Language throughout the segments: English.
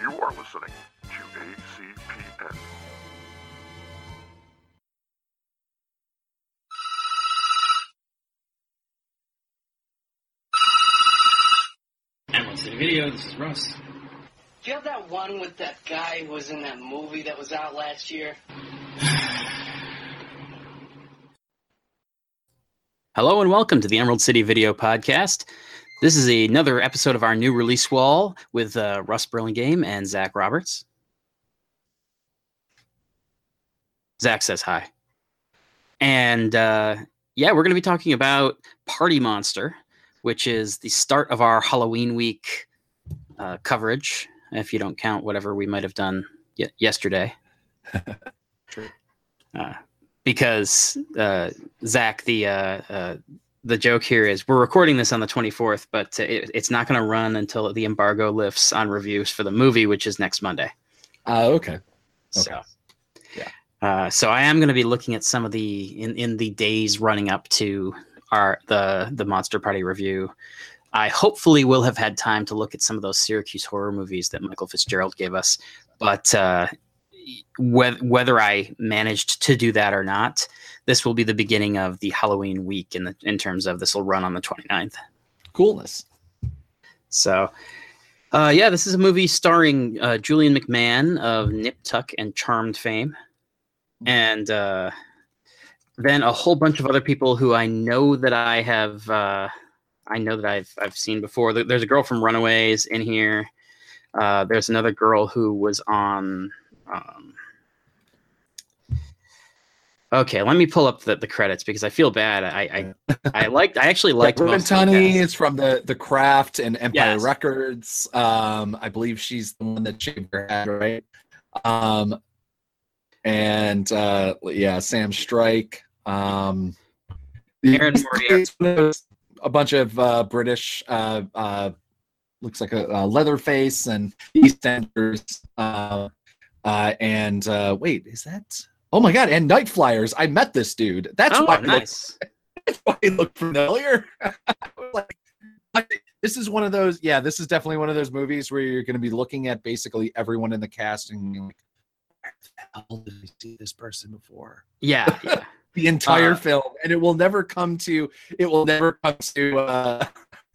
You are listening to ACPN. Emerald City Video, this is Russ. Do you have that one with that guy who was in that movie that was out last year? Hello and welcome to the Emerald City Video Podcast. This is another episode of our new release wall with uh, Russ Burlingame and Zach Roberts. Zach says hi. And uh, yeah, we're going to be talking about Party Monster, which is the start of our Halloween week uh, coverage, if you don't count whatever we might have done y- yesterday. True. Uh, because uh, Zach, the uh, uh, the joke here is we're recording this on the 24th, but it, it's not going to run until the embargo lifts on reviews for the movie, which is next Monday. Uh, okay. So, Yeah. Uh, so I am going to be looking at some of the in in the days running up to our the the Monster Party review. I hopefully will have had time to look at some of those Syracuse horror movies that Michael Fitzgerald gave us, but uh, whether whether I managed to do that or not, this will be the beginning of the Halloween week in the in terms of this will run on the 29th. Coolness. So, uh, yeah, this is a movie starring uh, Julian McMahon of Nip Tuck and Charmed fame, and uh, then a whole bunch of other people who I know that I have, uh, I know that I've I've seen before. There's a girl from Runaways in here. Uh, there's another girl who was on. Um, okay, let me pull up the, the credits because I feel bad. I I, I liked. I actually liked. Yeah, most Robin the Tunney is from the the Craft and Empire Yes. Records. Um, I believe she's the one that shaved her head, right? Um, and uh, yeah, Sam Strike. Um, Erin Moriarty. a bunch of uh, British. Uh, uh, looks like a, a Leatherface and EastEnders. Uh, uh, and uh, wait, is that? Oh my god! And Night Flyers. I met this dude. That's Oh, why I looked that's why it looked familiar. Like, this is one of those. Yeah, this is definitely one of those movies where you're going to be looking at basically everyone in the cast and you're like, where the hell did we see this person before? Yeah, yeah. The entire Uh, film, and it will never come to. It will never come to. Uh,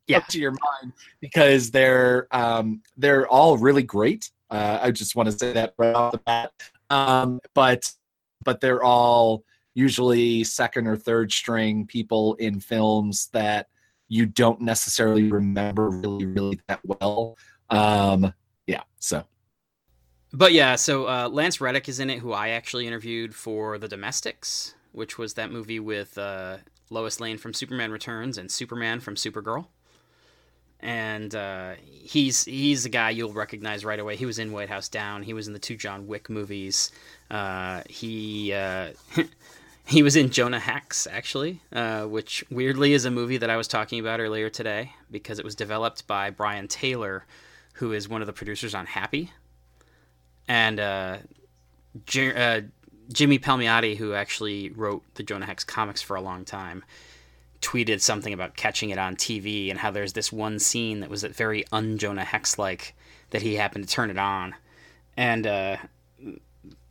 Yeah. to your mind because they're um, they're all really great. Uh, I just want to say that right off the bat. Um, but but they're all usually second or third string people in films that you don't necessarily remember really really that well. Um, yeah, so But yeah, so uh, Lance Reddick is in it, who I actually interviewed for The Domestics, which was that movie with uh, Lois Lane from Superman Returns and Superman from Supergirl. And uh, he's he's a guy you'll recognize right away. He was in White House Down. He was in the two John Wick movies. Uh, he uh, he was in Jonah Hex actually, uh, which weirdly is a movie that I was talking about earlier today because it was developed by Brian Taylor, who is one of the producers on Happy. And uh, Jer- uh, Jimmy Palmiotti, who actually wrote the Jonah Hex comics for a long time, tweeted something about catching it on TV and how there's this one scene that was very un Jonah Hex like that he happened to turn it on, and uh,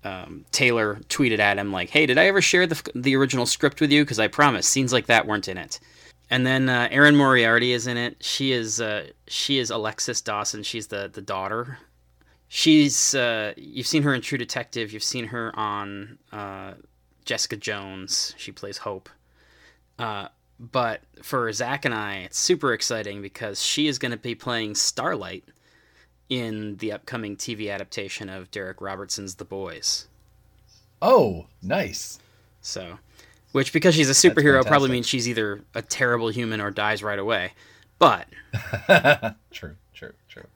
um, Taylor tweeted at him like, "Hey, did I ever share the the original script with you? Because I promise scenes like that weren't in it." And then uh, Erin Moriarty is in it. She is uh, she is Alexis Dawson. She's the the daughter she's uh, you've seen her in True Detective. You've seen her on uh, Jessica Jones. She plays Hope. Uh, but for Zach and I, it's super exciting because she is going to be playing Starlight in the upcoming TV adaptation of Darick Robertson's The Boys. oh, nice. So, which because she's a superhero probably means she's either a terrible human or dies right away. But true, true, true.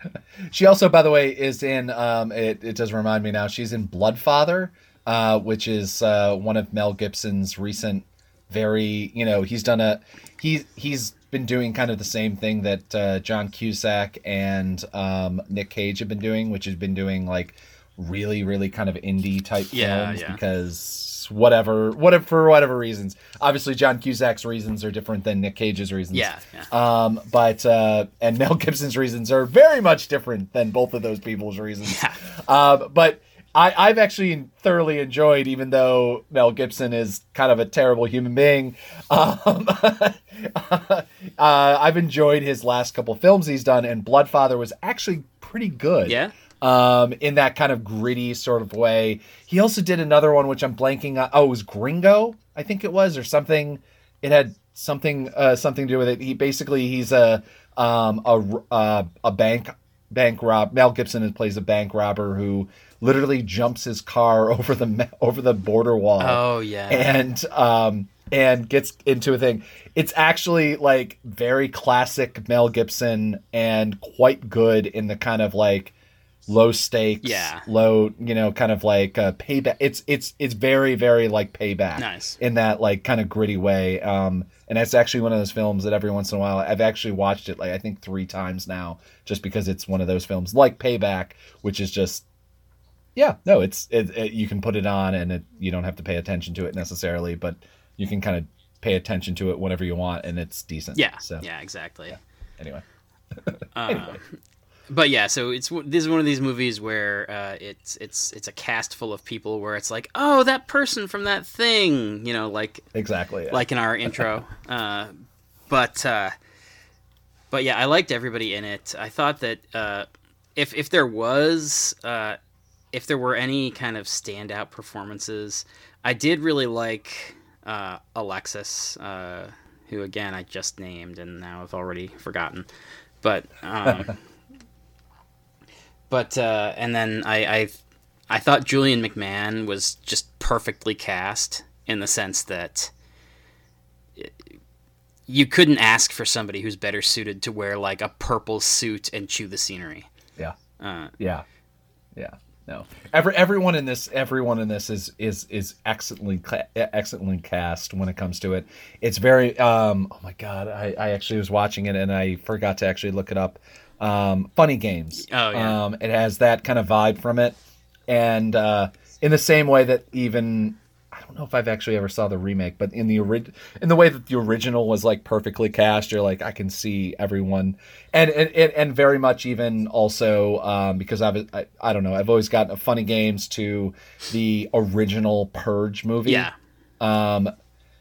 she also, by the way, is in. Um, it, it does remind me now. She's in Bloodfather, uh, which is uh, one of Mel Gibson's recent. Very, you know, he's done a. He's he's been doing kind of the same thing that uh, John Cusack and um, Nick Cage have been doing, which has been doing like really really kind of indie type Yeah, films yeah. because whatever whatever for whatever reasons. Obviously, John Cusack's reasons are different than Nick Cage's reasons. Yeah, yeah. Um, but uh, and Mel Gibson's reasons are very much different than both of those people's reasons. Yeah. Um, but I, I've actually thoroughly enjoyed, even though Mel Gibson is kind of a terrible human being. Um, uh, I've enjoyed his last couple films he's done, and Bloodfather was actually pretty good. Yeah? Um, in that kind of gritty sort of way. He also did another one, which I'm blanking on. Oh, it was Gringo, I think it was, or something. It had something uh, something to do with it. He basically he's a um, a uh, a bank bank rob. Mel Gibson plays a bank robber who literally jumps his car over the over the border wall Oh yeah. and um and gets into a thing. It's actually like very classic Mel Gibson and quite good in the kind of like low stakes, Yeah. low, you know, kind of like uh, payback. It's it's it's very very like payback, Nice. in that like kind of gritty way. Um, and it's actually one of those films that every once in a while I've actually watched it like I think three times now, just because it's one of those films like Payback, which is just yeah, no, it's it, it, you can put it on and it, you don't have to pay attention to it necessarily, but you can kind of pay attention to it whenever you want, and it's decent. yeah. So Yeah, exactly. anyway, Um, but yeah, so it's this is one of these movies where uh, it's it's it's a cast full of people where it's like, oh, that person from that thing, you know, like exactly. yeah. like in our intro. Uh, but uh, but yeah, I liked everybody in it. I thought that uh, if if there was uh, if there were any kind of standout performances, I did really like uh, Alexis, uh, who again I just named and now I've already forgotten. But um, but uh, and then I, I I thought Julian McMahon was just perfectly cast in the sense that you couldn't ask for somebody who's better suited to wear like a purple suit and chew the scenery. yeah, Uh, yeah, yeah. No, every everyone in this everyone in this is is is excellently excellently cast when it comes to it. It's very um oh my god, I I actually was watching it and I forgot to actually look it up. Um, funny games. Oh, yeah. Um, it has that kind of vibe from it, and uh, in the same way that even don't know if I've actually ever saw the remake, but in the ori- in the way that the original was like perfectly cast, you're like I can see everyone, and and and, very much even also um, because I've I, I don't know I've always gotten a funny games to the original Purge movie yeah, um,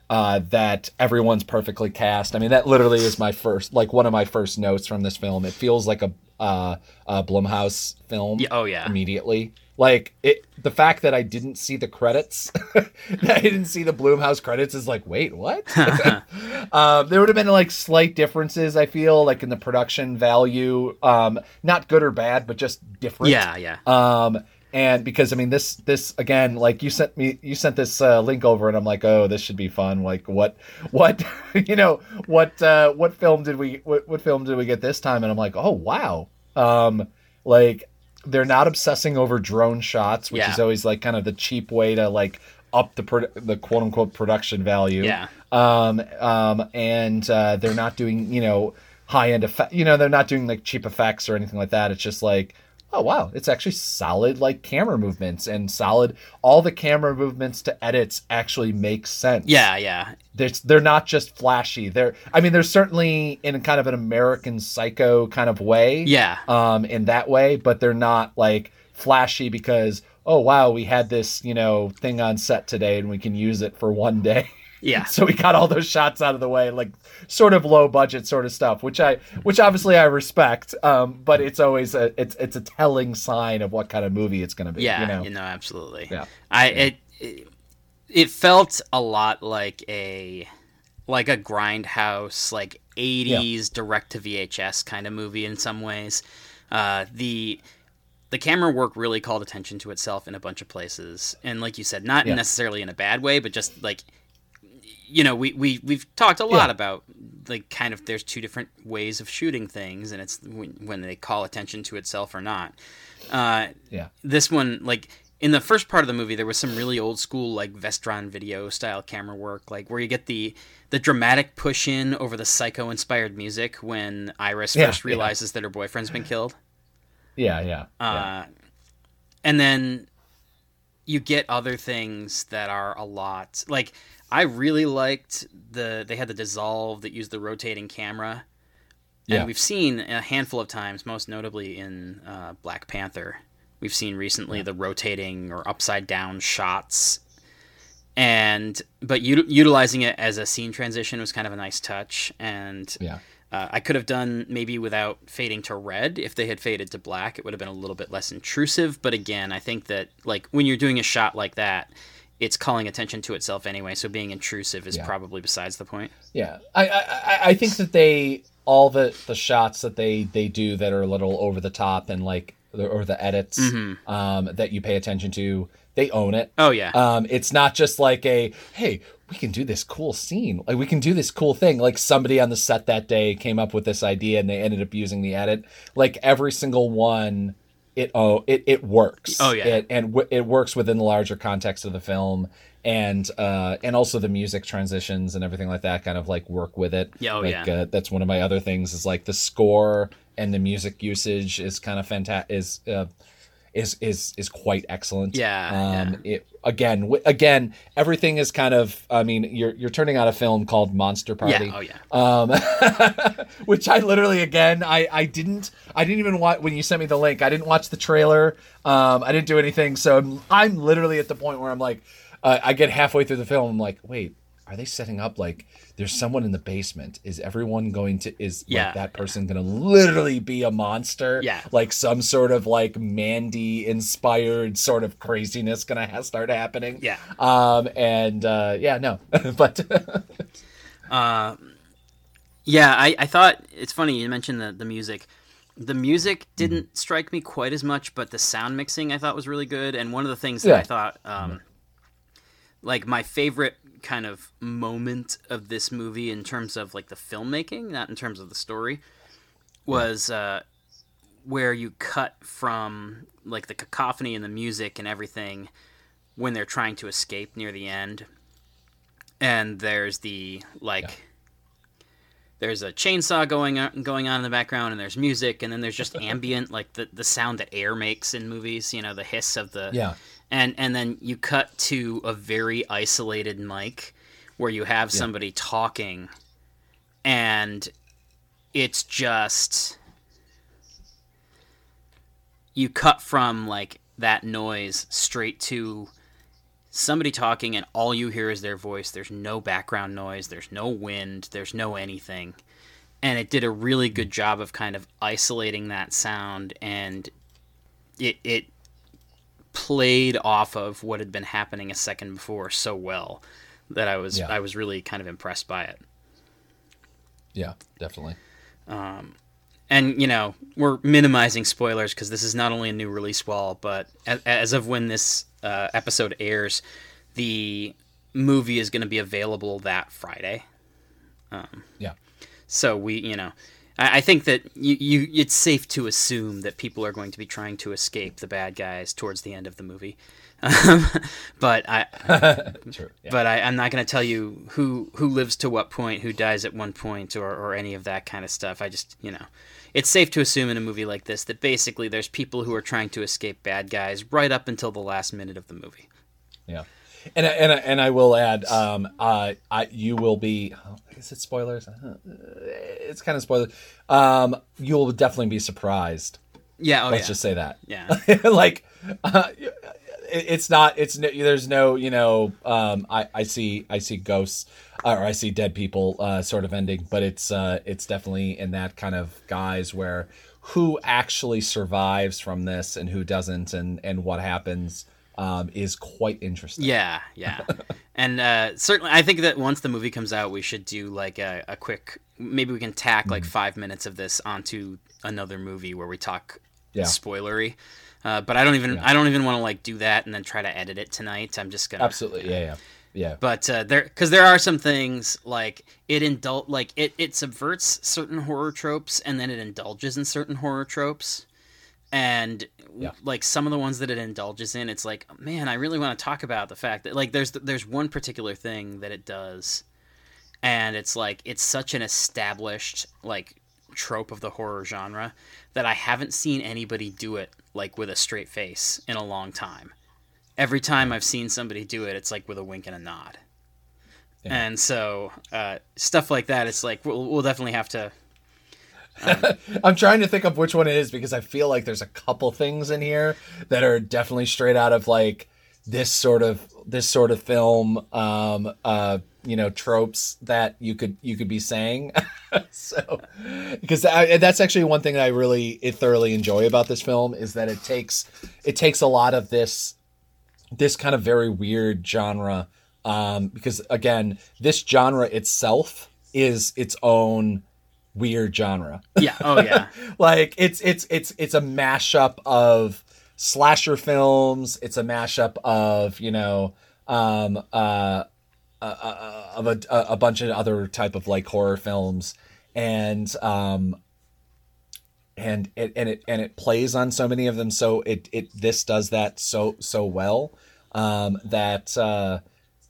uh, that everyone's perfectly cast. I mean, that literally is my first, like one of my first notes from this film. It feels like a, uh, a Blumhouse film. Yeah, oh, yeah. immediately. Like it, the fact that I didn't see the credits, that I didn't see the Blumhouse credits is like, wait, what? um, there would have been like slight differences. I feel like in the production value, um, not good or bad, but just different. yeah, yeah. Um, and because I mean this this again, like you sent me you sent this uh, link over, and I'm like, oh, this should be fun. Like what what you know what uh, what film did we what, what film did we get this time? And I'm like, oh wow, um, like they're not obsessing over drone shots, which Yeah. is always like kind of the cheap way to like up the pro- the quote unquote production value Yeah. um, um, and uh, they're not doing you know high end effect. You know, they're not doing like cheap effects or anything like that. It's just like, oh wow, it's actually solid like camera movements and solid. All the camera movements to edits actually make sense. Yeah, yeah. they're they're not just flashy. They're I mean, they're certainly in kind of an American Psycho kind of way Yeah. um, in that way, but they're not like flashy because oh wow, we had this you know thing on set today and we can use it for one day. Yeah. so we got all those shots out of the way, like sort of low budget sort of stuff, which I which obviously I respect. Um, but it's always a it's it's a telling sign of what kind of movie it's going to be. Yeah, you know. absolutely. Yeah. I it, it it felt a lot like a like a grindhouse like 80s direct to VHS kind of movie in some ways. Uh, the the camera work really called attention to itself in a bunch of places, and like you said, not Yeah. necessarily in a bad way, but just like you know, we, we we've talked a lot Yeah. about like kind of there's two different ways of shooting things, and it's when, when they call attention to itself or not. Uh, Yeah. this one like in the first part of the movie there was some really old school like vestron video style camera work like where you get the the dramatic push in over the psycho inspired music when iris Yeah, first yeah. realizes that her boyfriend's been killed Yeah, yeah, yeah. uh and then you get other things that are a lot like I really liked the they had the dissolve that used the rotating camera. Yeah. And we've seen a handful of times, most notably in uh, Black Panther. We've seen recently the rotating or upside down shots, and but u- utilizing it as a scene transition was kind of a nice touch. And Yeah. uh, I could have done maybe without fading to red. If they had faded to black, it would have been a little bit less intrusive. But again, I think that like when you're doing a shot like that, it's calling attention to itself anyway. So being intrusive is Yeah. probably besides the point. Yeah, I, I I- think that they all the the shots that they they do that are a little over the top and like or the edits um, that you pay attention to, they own it. Oh yeah, Um, it's not just like a hey, we can do this cool scene, like we can do this cool thing. Like somebody on the set that day came up with this idea and they ended up using the edit. Like every single one, it oh it it works. Oh, yeah. it, and w- it works within the larger context of the film. And uh, and also the music transitions and everything like that kind of like work with it. Yeah, oh, like, yeah. Uh, that's one of my other things is like the score and the music usage is kind of fantastic. Is uh, is is is quite excellent. Yeah, Um, it again w- again everything is kind of. I mean, you're you're turning out a film called Monster Party. yeah, oh yeah. Um, which I literally again I I didn't I didn't even watch when you sent me the link. I didn't watch the trailer. Um, I didn't do anything. So I'm, I'm literally at the point where I'm like, uh, I get halfway through the film. I'm like, wait, are they setting up like there's someone in the basement? Is everyone going to is Yeah. like that person going to literally be a monster? Yeah. like some sort of like Mandy inspired sort of craziness going to ha- start happening. Yeah. Um, and uh, yeah, no, but Uh, yeah, I, I thought it's funny you mentioned the, the music. The music didn't strike me quite as much, but the sound mixing I thought was really good. And one of the things that Yeah. I thought, um, like my favorite kind of moment of this movie in terms of like the filmmaking, not in terms of the story, was uh, where you cut from like the cacophony and the music and everything when they're trying to escape near the end. And there's the like there's a chainsaw going on going on in the background and there's music and then there's just ambient like the, the sound that air makes in movies you know the hiss of the yeah, and and then you cut to a very isolated mic where you have somebody talking and it's just you cut from like that noise straight to somebody talking and all you hear is their voice. There's no background noise. There's no wind. There's no anything. And it did a really good mm. job of kind of isolating that sound and it it played off of what had been happening a second before so well that I was Yeah. I was really kind of impressed by it. yeah, definitely. And you know, we're minimizing spoilers because this is not only a new release wall, but as, as of when this uh, episode airs, the movie is going to be available that Friday. Yeah. So we, you know, I, I think that you, you, it's safe to assume that people are going to be trying to escape the bad guys towards the end of the movie. Um, but I, True. Yeah. but I, I'm not going to tell you who who lives to what point, who dies at one point, or or any of that kind of stuff. I just, you know, it's safe to assume in a movie like this that basically there's people who are trying to escape bad guys right up until the last minute of the movie. Yeah, and I- and I- and I will add, um, uh, I you will be. oh, Is it spoilers? It's kind of spoilers. Um, you will definitely be surprised. Yeah. Oh Let's yeah. just say that. yeah. like, uh, it's not. It's no, there's no. You know, um, I I see I see ghosts or I see dead people uh, sort of ending, but it's uh, it's definitely in that kind of guise where who actually survives from this and who doesn't, and and what happens. Um, is quite interesting. Yeah, yeah, and uh, certainly, I think that once the movie comes out, we should do like a, a quick. Maybe we can tack like five minutes of this onto another movie where we talk Yeah. spoilery. Uh, but I don't even I don't even want to like do that and then try to edit it tonight. I'm just gonna Absolutely, yeah, yeah, yeah. But uh, there, because there are some things like it indul like it it subverts certain horror tropes and then it indulges in certain horror tropes, and Yeah. like some of the ones that it indulges in, it's like man, I really want to talk about the fact that like there's there's one particular thing that it does, and it's like it's such an established like trope of the horror genre that I haven't seen anybody do it like with a straight face in a long time. Every time I've seen somebody do it, it's like with a wink and a nod. Yeah. And so uh, stuff like that, it's like we'll, we'll definitely have to. I'm trying to think of which one it is because I feel like there's a couple things in here that are definitely straight out of like this sort of this sort of film um uh you know tropes that you could you could be saying. So because that's actually one thing that I really thoroughly enjoy about this film is that it takes it takes a lot of this this kind of very weird genre um because again this genre itself is its own weird genre Yeah. Oh yeah. like it's it's it's it's a mashup of slasher films it's a mashup of you know um uh, uh, uh of a, a bunch of other type of like horror films and um and it and it and it plays on so many of them so it it this does that so so well um that uh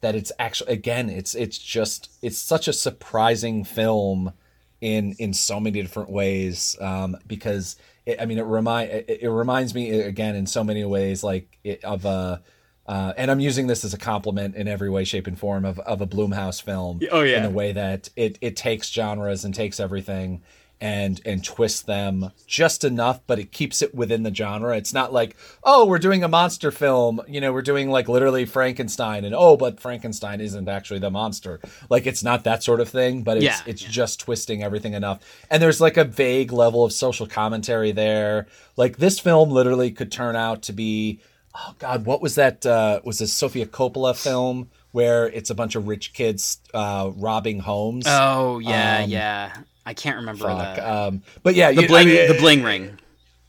that it's actually again it's it's just it's such a surprising film in in so many different ways um because it, i mean it remind it, it reminds me again in so many ways like it, of a uh, and I'm using this as a compliment in every way, shape, and form of, of a Blumhouse film. Oh, yeah. In the way that it, it takes genres and takes everything and and twists them just enough, but it keeps it within the genre. It's not like, oh, we're doing a monster film, you know, we're doing like literally Frankenstein, and oh, but Frankenstein isn't actually the monster. Like it's not that sort of thing, but it's Yeah, it's yeah. just twisting everything enough. And there's like a vague level of social commentary there. Like this film literally could turn out to be, oh god, what was that? Uh, was this Sofia Coppola film? Where it's a bunch of rich kids uh, robbing homes. Oh yeah, Um, yeah. I can't remember Fuck. the Um, but yeah, the you- I bling mean, the bling ring.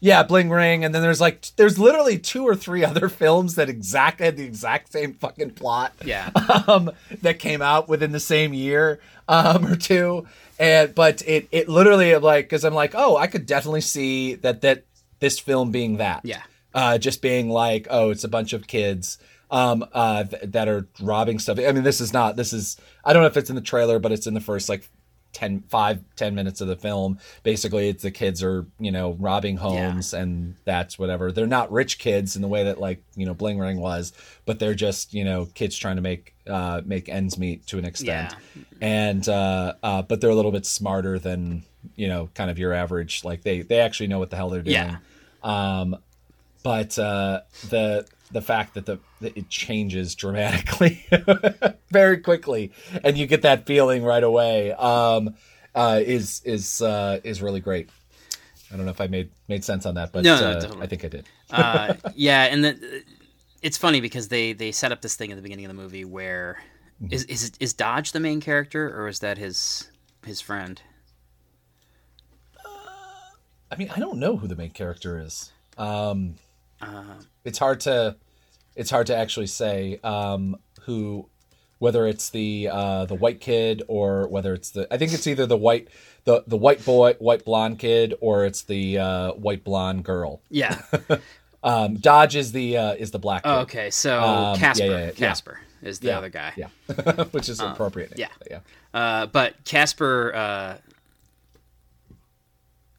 Yeah, Bling Ring, and then there's like there's literally two or three other films that exact had the exact same fucking plot. Yeah. Um, that came out within the same year um, or two, and but it it literally like because I'm like, oh, I could definitely see that that this film being that. Yeah. Uh, just being like, oh, it's a bunch of kids um uh th- that are robbing stuff. I mean, this is not this is I don't know if it's in the trailer, but it's in the first like 10 5 10 minutes of the film. Basically it's the kids are you know robbing homes and that's whatever. They're not rich kids in the way that like you know bling ring was but they're just you know kids trying to make uh make ends meet to an extent. Yeah. and uh uh but they're a little bit smarter than you know kind of your average like they they actually know what the hell they're doing. Yeah. um but uh the the fact that the that it changes dramatically very quickly and you get that feeling right away um uh is is uh is really great i don't know if i made made sense on that but No, no, uh, i think i did uh, yeah, and the, it's funny because they they set up this thing at the beginning of the movie where Mm-hmm. is is is Dodge the main character or is that his his friend? i mean i don't know who the main character is um Uh, it's hard to it's hard to actually say um who whether it's the uh the white kid or whether it's the i think it's either the white the the white boy white blonde kid or it's the uh white blonde girl yeah. um dodge is the uh is the black kid Oh, okay, so Um, Casper yeah, yeah, yeah. Casper is the other guy. yeah which is appropriate yeah. yeah Uh, but Casper. Uh,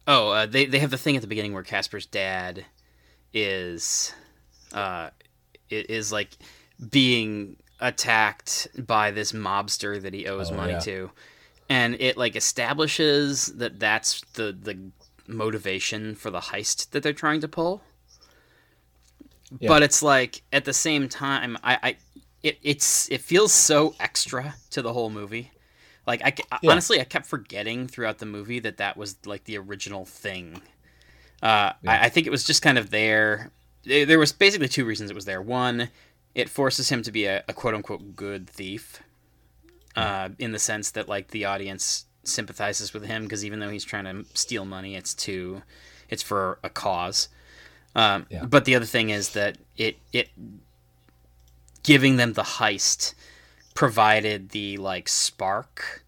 oh, uh, they they have the thing at the beginning where Casper's dad is, uh, is like being attacked by this mobster that he owes Oh, money yeah. to, and it like establishes that that's the the motivation for the heist that they're trying to pull. Yeah. But it's like at the same time, I, I it, it's it feels so extra to the whole movie. Like I, I- Yeah. honestly, I kept forgetting throughout the movie that that was like the original thing. Uh, I, I think it was just kind of there. There there was basically two reasons it was there. One, it forces him to be a, a quote unquote good thief, uh, in the sense that like the audience sympathizes with him because even though he's trying to steal money, it's to, it's for a cause. Um, Yeah. But the other thing is that it it giving them the heist provided the like spark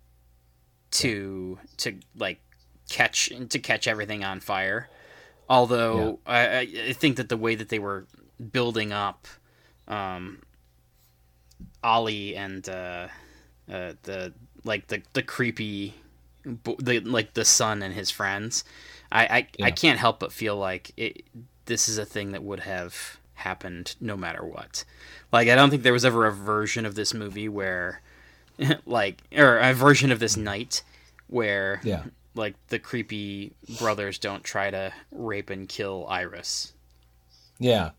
to to like catch to catch everything on fire. Although I, I I think that the way that they were building up um, Ollie and uh, uh, the like the the creepy the like the son and his friends. I I, Yeah. I can't help but feel like it. This is a thing that would have happened no matter what. Like I don't think there was ever a version of this movie where, like, or a version of this night where Yeah. Like the creepy brothers don't try to rape and kill Iris. Yeah,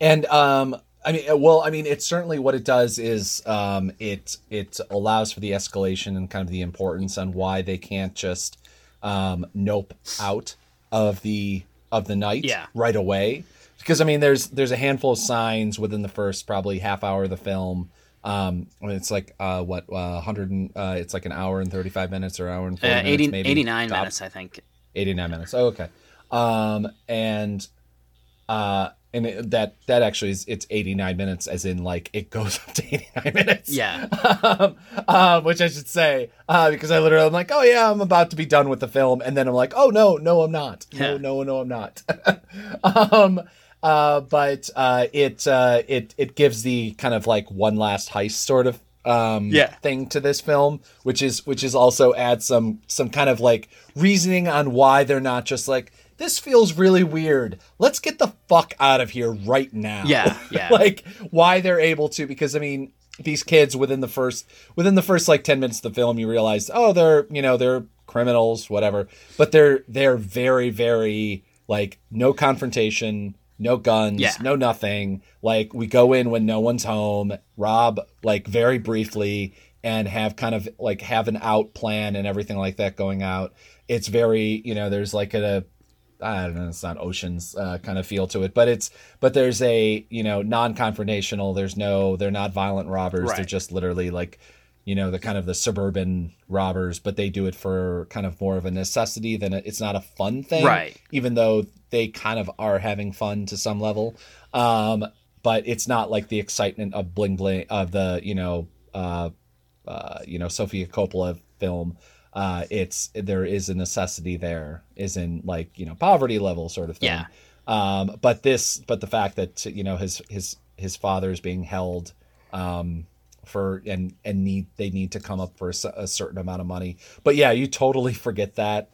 and um, I mean, uh, well, I mean, it's certainly what it does is um, it it allows for the escalation and kind of the importance on why they can't just um, nope out of the of the night Yeah. right away. Because I mean, there's there's a handful of signs within the first probably half hour of the film. Um, I mean, it's like uh, what uh, hundred and uh, it's like an hour and thirty five minutes or hour and 40 Uh, minutes, maybe 89 top. minutes, I think. 89 minutes. Oh, okay. Um, and uh, and it, that that actually is it's 89 minutes, as in like it goes up to 89 minutes. Yeah. um, um, which I should say uh, because I literally I'm like, oh yeah, I'm about to be done with the film, and then I'm like, oh no, no, I'm not. No, Yeah. no, no, I'm not. um, uh, but uh, it uh, it it gives the kind of like one last heist sort of um Yeah. thing to this film which is which is also adds some some kind of like reasoning on why they're not just like this feels really weird let's get the fuck out of here right now Yeah, yeah. like why they're able to because i mean these kids within the first within the first like 10 minutes of the film you realize oh they're you know they're criminals whatever but they're they're very very like no confrontation no guns Yeah. no nothing like we go in when no one's home rob like very briefly and have kind of like have an out plan and everything like that going out it's very you know there's like a I don't know, it's not oceans uh, kind of feel to it, but it's but there's a you know non-confrontational. There's no they're not violent robbers. They're just literally like you know the kind of the suburban robbers, but they do it for kind of more of a necessity than a, it's not a fun thing, Right. Even though they kind of are having fun to some level, um, but it's not like the excitement of bling bling of the you know uh, uh, you know Sofia Coppola film. Uh, it's there is a necessity there, is in like you know poverty level sort of thing. Yeah. Um, but this, but the fact that you know his his his father is being held um, for and and need they need to come up for a, a certain amount of money. But yeah, you totally forget that.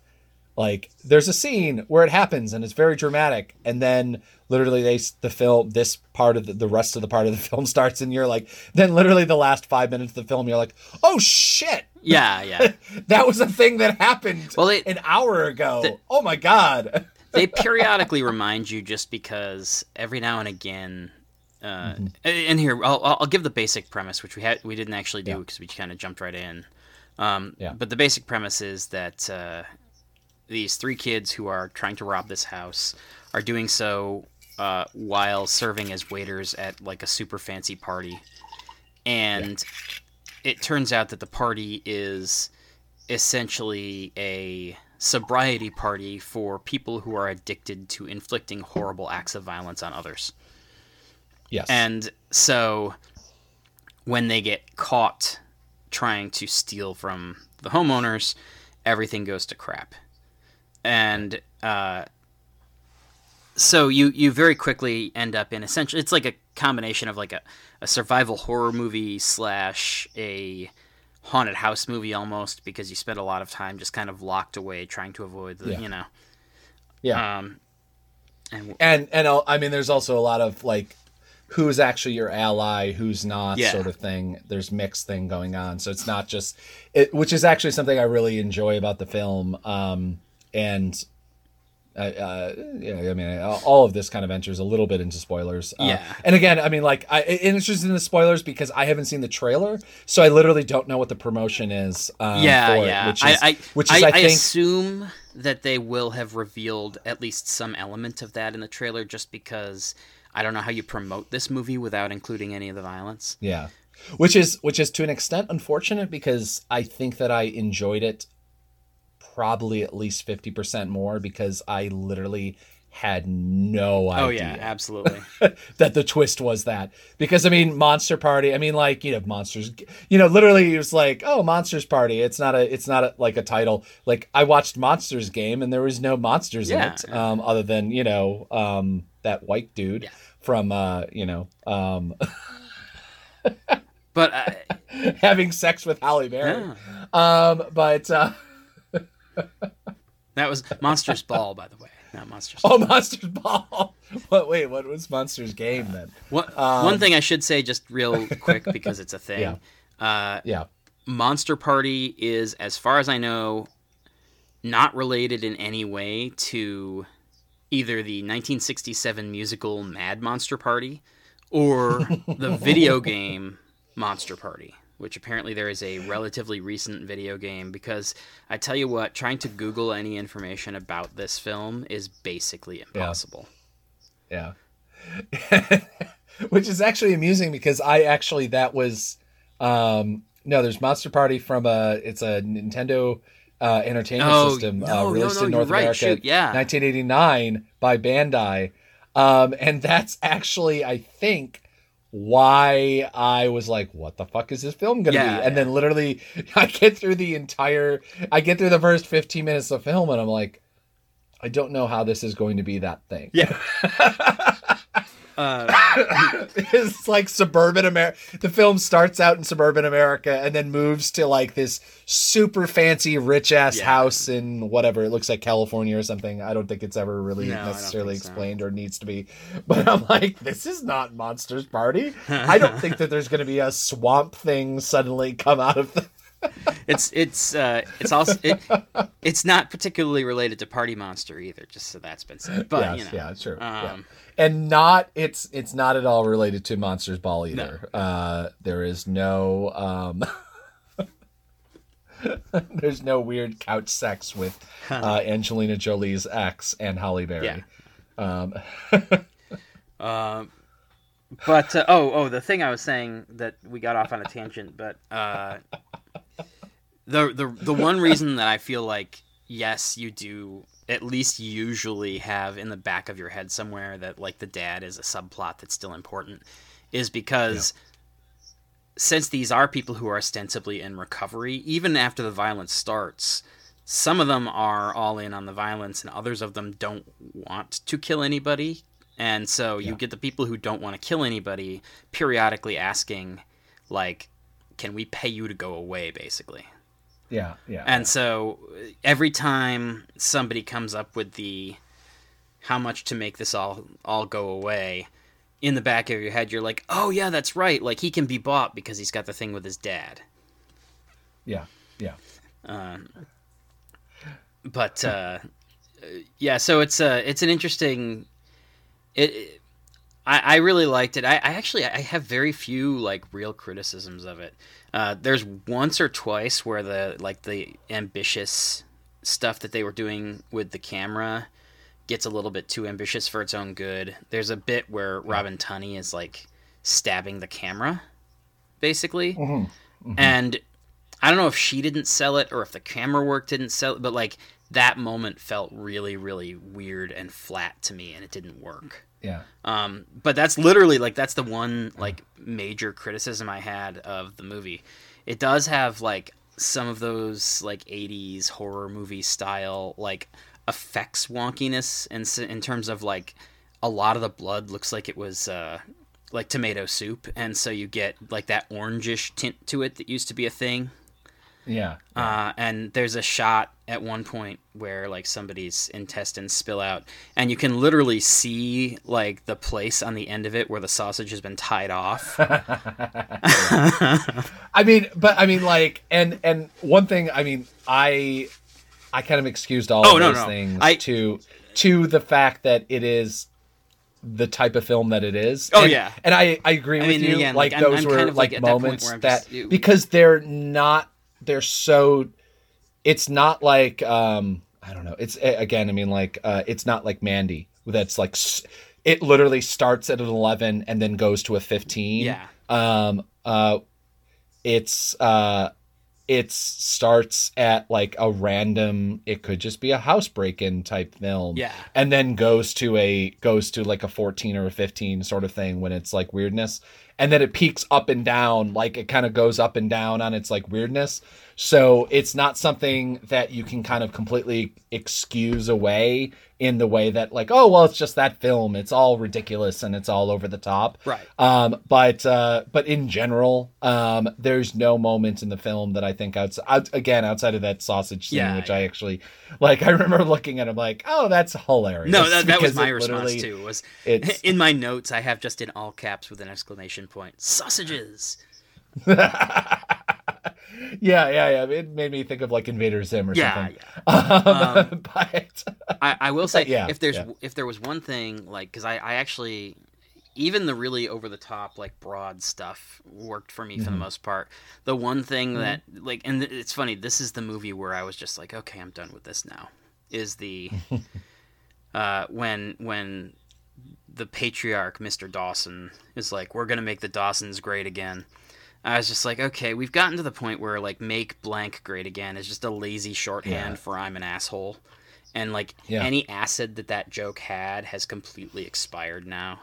Like there's a scene where it happens and it's very dramatic, and then literally they the film this part of the, the rest of the part of the film starts, and you're like, then literally the last five minutes of the film, you're like, oh shit, Yeah, yeah. that was a thing that happened Well, it- an hour ago. the- oh my god. they periodically remind you just because every now and again uh, Mm-hmm. and here I'll, I'll give the basic premise which we had we didn't actually do Yeah. because we kind of jumped right in um, Yeah. but the basic premise is that uh, these three kids who are trying to rob this house are doing so uh, while serving as waiters at like a super fancy party and it turns out that the party is essentially a sobriety party for people who are addicted to inflicting horrible acts of violence on others. Yes. And so when they get caught trying to steal from the homeowners, everything goes to crap. And uh, so you you very quickly end up in essentially it's like a combination of like a, a survival horror movie slash a haunted house movie almost because you spend a lot of time just kind of locked away trying to avoid the Yeah. you know yeah. um and and and uh, I mean, there's also a lot of like who's actually your ally, who's not, Yeah. sort of thing. There's mixed thing going on, so it's not just it, which is actually something I really enjoy about the film. Um, and uh, uh, yeah, I mean, all of this kind of enters a little bit into spoilers. Uh, Yeah. and again, I mean, like, I and it's in the spoilers because I haven't seen the trailer, so I literally don't know what the promotion is. Um, yeah for it, yeah which is, I, I which is I, I, think assume that they will have revealed at least some element of that in the trailer just because I don't know how you promote this movie without including any of the violence. Yeah. Which is which is to an extent unfortunate because I think that I enjoyed it probably at least 50% more because I literally had no idea Oh yeah, absolutely. that the twist was that. Because I mean Monster Party, I mean like, you know, Monsters you know, literally it was like, oh, Monsters Party. It's not a it's not a, like a title. Like I watched Monsters game and there was no monsters in it um other than, you know, um that white dude Yeah. from uh, you know, um but uh, having sex with Halle Berry. yeah. Um, but uh, That was Monsters Ball, by the way, not Monsters. Oh, Monsters Ball. What? Wait, what was Monsters Game then? One, Um, one thing I should say, just real quick, because it's a thing. Yeah. Uh, Yeah. Monster Party is, as far as I know, not related in any way to either the 1967 musical Mad Monster Party or the video game Monster Party, which apparently there is a relatively recent video game. Because I tell you what, trying to Google any information about this film is basically impossible. Yeah. Which is actually amusing because I actually that was um no, there's Monster Party from a it's a Nintendo uh, entertainment Oh, system no, uh, no, released no, in North right. America, Shoot, yeah. 1989 by Bandai, um, and that's actually I think why I was like, "What the fuck is this film gonna Yeah, be?" And then literally, I get through the entire, I get through the first 15 minutes of film, and I'm like, I don't know how this is going to be that thing. Yeah. Uh, it's like suburban America. The film starts out in suburban America and then moves to like this super fancy, rich ass Yeah. house in whatever. It looks like California or something. I don't think it's ever really No, necessarily think so. explained or needs to be. But I'm like, this is not Monsters Party. I don't think that there's going to be a swamp thing suddenly come out of the. It's it's uh, it's also it, it's not particularly related to Party Monster either. Just so that's been said. But yes, you know, yeah, sure. yeah. um, and not it's it's not at all related to Monsters Ball either. Uh, there is no um, there's no weird couch sex with uh, Angelina Jolie's ex and Halle Berry. Um, Uh, but uh, oh, oh, the thing I was saying that we got off on a tangent, but uh, the the the one reason that I feel like yes, you do at least usually have in the back of your head somewhere that like the dad is a subplot that's still important is because since these are people who are ostensibly in recovery, even after the violence starts, some of them are all in on the violence, and others of them don't want to kill anybody. And so you Yeah. get the people who don't want to kill anybody periodically asking, like, can we pay you to go away, basically? yeah, yeah. And so uh, every time somebody comes up with the how much to make this all all go away, in the back of your head you're like, "Oh yeah, that's right. Like he can be bought because he's got the thing with his dad." yeah, yeah. Um, but uh, yeah, so it's uh, it's an interesting. It, it- I, I really liked it. I, I actually I have very few like real criticisms of it. Uh, there's once or twice where the like the ambitious stuff that they were doing with the camera gets a little bit too ambitious for its own good. There's a bit where Robin Tunney is like stabbing the camera, basically, Mhm. and I don't know if she didn't sell it or if the camera work didn't sell it, but like that moment felt really, really weird and flat to me, and it didn't work. Yeah. Um, but that's literally like that's the one like major criticism I had of the movie. It does have like some of those like '80s horror movie style like effects wonkiness, and in, in terms of like a lot of the blood looks like it was uh, like tomato soup, and so you get like that orangish tint to it that used to be a thing. Yeah. Uh, and there's a shot at one point where like somebody's intestines spill out, and you can literally see like the place on the end of it where the sausage has been tied off. I mean, but I mean, like, and and one thing, I mean, I I kind of excused all Oh, of no, those no. things I- to to the fact that it is the type of film that it is. Oh, And- yeah. and I I agree I with mean, you. again, like, like, I'm- those I'm were kind of, like, like that moments that just- because they're not they're so it's not like um I don't know. It's again, I mean, like uh it's not like Mandy that's like it literally starts at an 11 and then goes to a 15 Yeah. um uh it's uh it starts at like a random it could just be a house break-in type film Yeah. and then goes to a goes to like a 14 or a 15 sort of thing when it's like weirdness and then it peaks up and down, like it kind of goes up and down on its like weirdness. So it's not something that you can kind of completely excuse away in the way that like, oh well, it's just that film. It's all ridiculous and it's all over the top. Right. Um, but uh, but in general, um, there's no moment in the film that I think outside out, again outside of that sausage scene, Yeah, which yeah. I actually like. I remember looking at him like, oh, that's hilarious. No, that, that was my response too. Was in my notes I have just in all caps with an exclamation point. Sausages. yeah, yeah, yeah. It made me think of like Invader Zim or Yeah, something. yeah. Um, but I, I will say yeah, if there's yeah. if there was one thing like because I, I actually even the really over the top like broad stuff worked for me for the Mhm. most part the one thing Mm-hmm. that like and it's funny this is the movie where i was just like okay i'm done with this now is the uh when when the patriarch mr dawson is like we're gonna make the dawsons great again I was just like, okay, we've gotten to the point where like make blank great again is just a lazy shorthand Yeah. for I'm an asshole, and like Yeah. any acid that that joke had has completely expired now.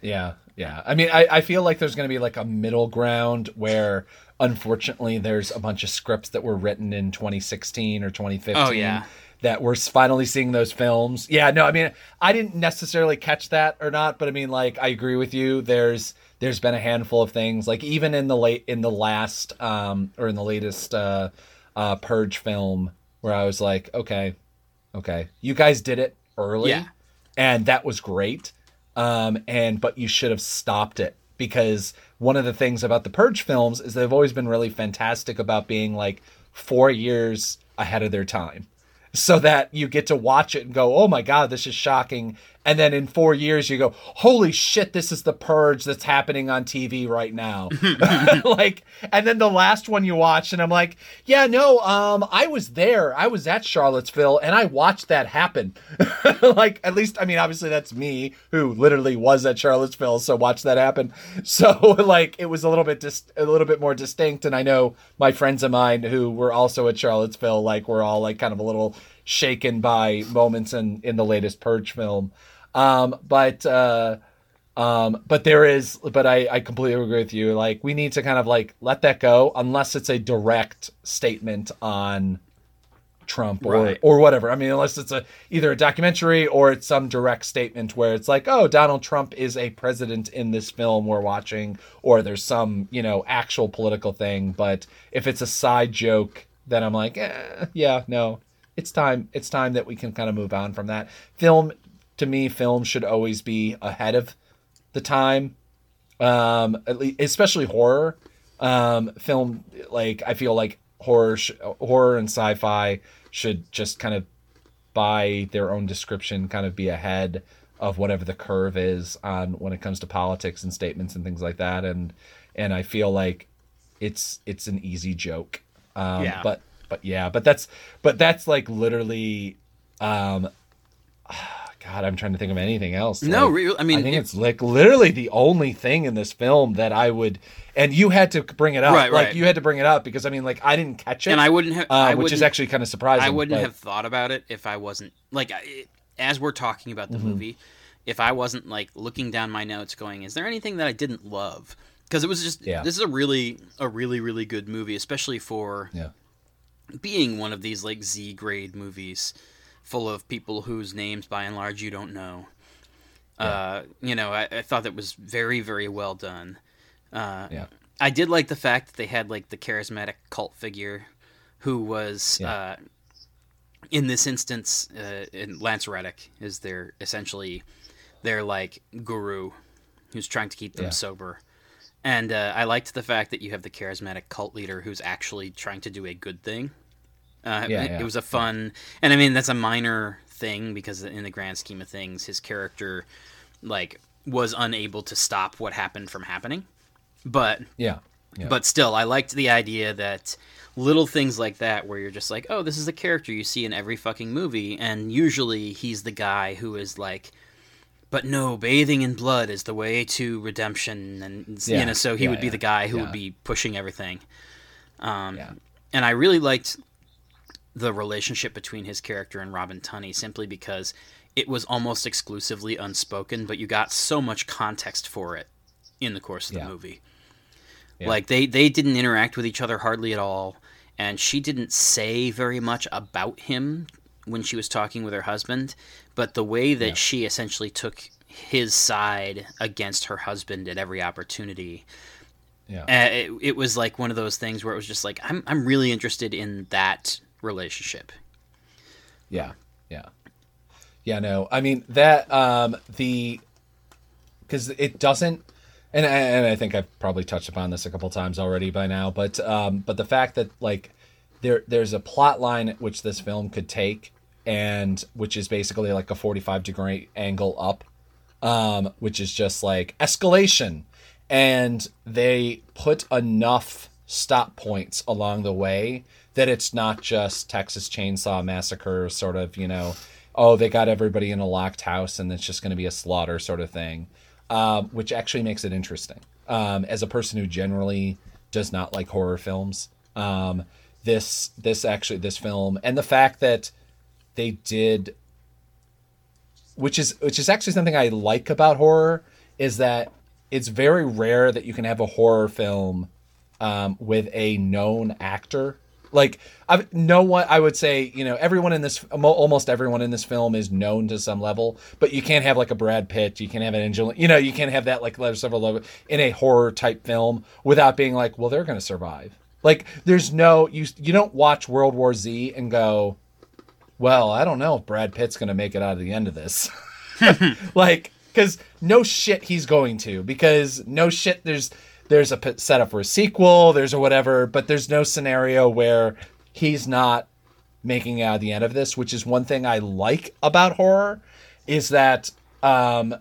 Yeah, yeah. I mean, I, I feel like there's going to be like a middle ground where, unfortunately, there's a bunch of scripts that were written in 2016 or 2015. Oh, yeah. That we're finally seeing those films. Yeah, no, I mean, I didn't necessarily catch that or not, but I mean, like, I agree with you. There's there's been a handful of things, like even in the late in the last um or in the latest uh uh Purge film, where I was like, okay, okay, you guys did it early, Yeah. and that was great um, and but you should have stopped it because one of the things about the Purge films is they've always been really fantastic about being like four years ahead of their time, so that you get to watch it and go, "Oh my god, this is shocking," and then in four years you go, "Holy shit, this is the Purge that's happening on TV right now." like, and then the last one you watch, and I'm like, "Yeah, no, um, I was there. I was at Charlottesville, and I watched that happen." like at least I mean obviously that's me who literally was at Charlottesville so watched that happen so like it was a little bit dis- a little bit more distinct and I know my friends of mine who were also at Charlottesville like were all like kind of a little shaken by moments in in the latest Purge film um but uh um but there is but I I completely agree with you like we need to kind of like let that go unless it's a direct statement on Trump or Right. or whatever. I mean, unless it's a either a documentary or it's some direct statement where it's like, oh, Donald Trump is a president in this film we're watching, or there's some you know actual political thing. But if it's a side joke, then I'm like, eh, yeah, no, it's time. It's time that we can kind of move on from that. Film, to me, film should always be ahead of the time. Um at least especially horror. Um film like i feel like horror sh- horror and sci-fi should just kind of by their own description kind of be ahead of whatever the curve is on when it comes to politics and statements and things like that. And and i feel like it's it's an easy joke. Um Yeah. but but yeah but that's but that's like literally um god i'm trying to think of anything else No, Like, re- I mean, I think it- it's like literally the only thing in this film that I would, and you had to bring it up, Right, like right. you had to bring it up because I mean, like I didn't catch it, and I wouldn't have, uh, I which is wouldn't- actually kind of surprising. I wouldn't but- have thought about it if I wasn't like I- as we're talking about Mm-hmm. the movie. If I wasn't like looking down my notes, going, "Is there anything that I didn't love?" Because it was just Yeah. this is a really a really really good movie, especially for Yeah. being one of these like Z grade movies, full of people whose names by and large you don't know. Uh, you know, I, I thought that was very very well done. Uh, Yeah. I did like the fact that they had like the charismatic cult figure, who was Yeah. uh, in this instance, uh, in Lance Reddick is their essentially their like guru, who's trying to keep them Yeah. sober. And uh, I liked the fact that you have the charismatic cult leader who's actually trying to do a good thing. Uh, Yeah, it, yeah, it was a fun, and I mean that's a minor thing because in the grand scheme of things, his character like was unable to stop what happened from happening. But Yeah. Yeah. but still, I liked the idea that little things like that, where you're just like, oh, this is a character you see in every fucking movie, and usually he's the guy who is like, but no, bathing in blood is the way to redemption, and you know, so he yeah, would be yeah, the guy who yeah. would be pushing everything. Um, Yeah. and I really liked the relationship between his character and Robin Tunney simply because it was almost exclusively unspoken, but you got so much context for it in the course of the Yeah. movie. Yeah. Like they they didn't interact with each other hardly at all, and she didn't say very much about him when she was talking with her husband. But the way that Yeah. she essentially took his side against her husband at every opportunity, Yeah. uh, it, it was like one of those things where it was just like I'm I'm really interested in that relationship. Yeah, yeah, yeah. No, I mean that um, the because it doesn't, and I, and I think I've probably touched upon this a couple times already by now, but um, but the fact that like there there's a plot line which this film could take, and which is basically like a forty five degree angle up, um, which is just like escalation, and they put enough stop points along the way that it's not just Texas Chainsaw Massacre sort of, you know, oh, they got everybody in a locked house and it's just going to be a slaughter sort of thing, um, which actually makes it interesting. Um, as a person who generally does not like horror films, um, this this actually this film and the fact that they did which is which is actually something I like about horror is that it's very rare that you can have a horror film um, with a known actor. Like I, no one, I would say, you know, everyone in this, almost everyone in this film is known to some level, but you can't have like a Brad Pitt, you can't have an Angelina, you know, you can't have that like level several level in a horror type film without being like, well, they're going to survive. Like there's no you you don't watch World War Z and go, well, I don't know if Brad Pitt's going to make it out of the end of this. like because no shit he's going to because no shit there's there's a setup for a sequel there's a whatever but there's no scenario where he's not making out the end of this which is one thing i like about horror is that um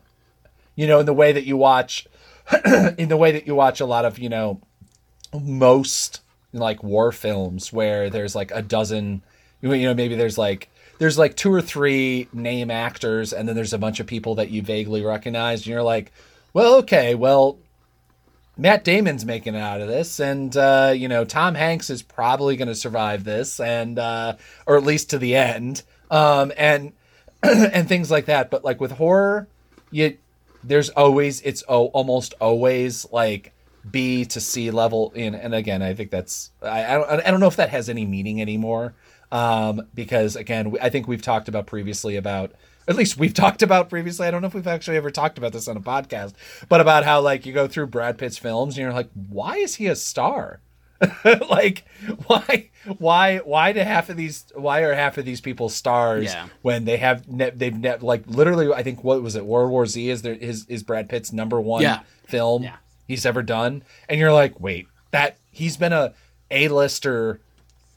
you know in the way that you watch in the way that you watch a lot of you know most like war films where there's like a dozen you know maybe there's like there's like two or three name actors and then there's a bunch of people that you vaguely recognize and you're like well okay well matt damon's making it out of this and uh, you know tom hanks is probably going to survive this and uh, or at least to the end um, and and things like that. But like with horror you there's always it's oh, almost always like B to C level in and again I think that's I I don't, I don't know if that has any meaning anymore um because again I think we've talked about previously about at least we've talked about previously I don't know if we've actually ever talked about this on a podcast but about how like you go through Brad Pitt's films and you're like why is he a star like why why why do half of these why are half of these people stars Yeah. when they have ne- they've ne- like literally I think what was it World War Z is their is is Brad Pitt's number one Yeah. film Yeah. he's ever done and you're like wait that he's been a a-lister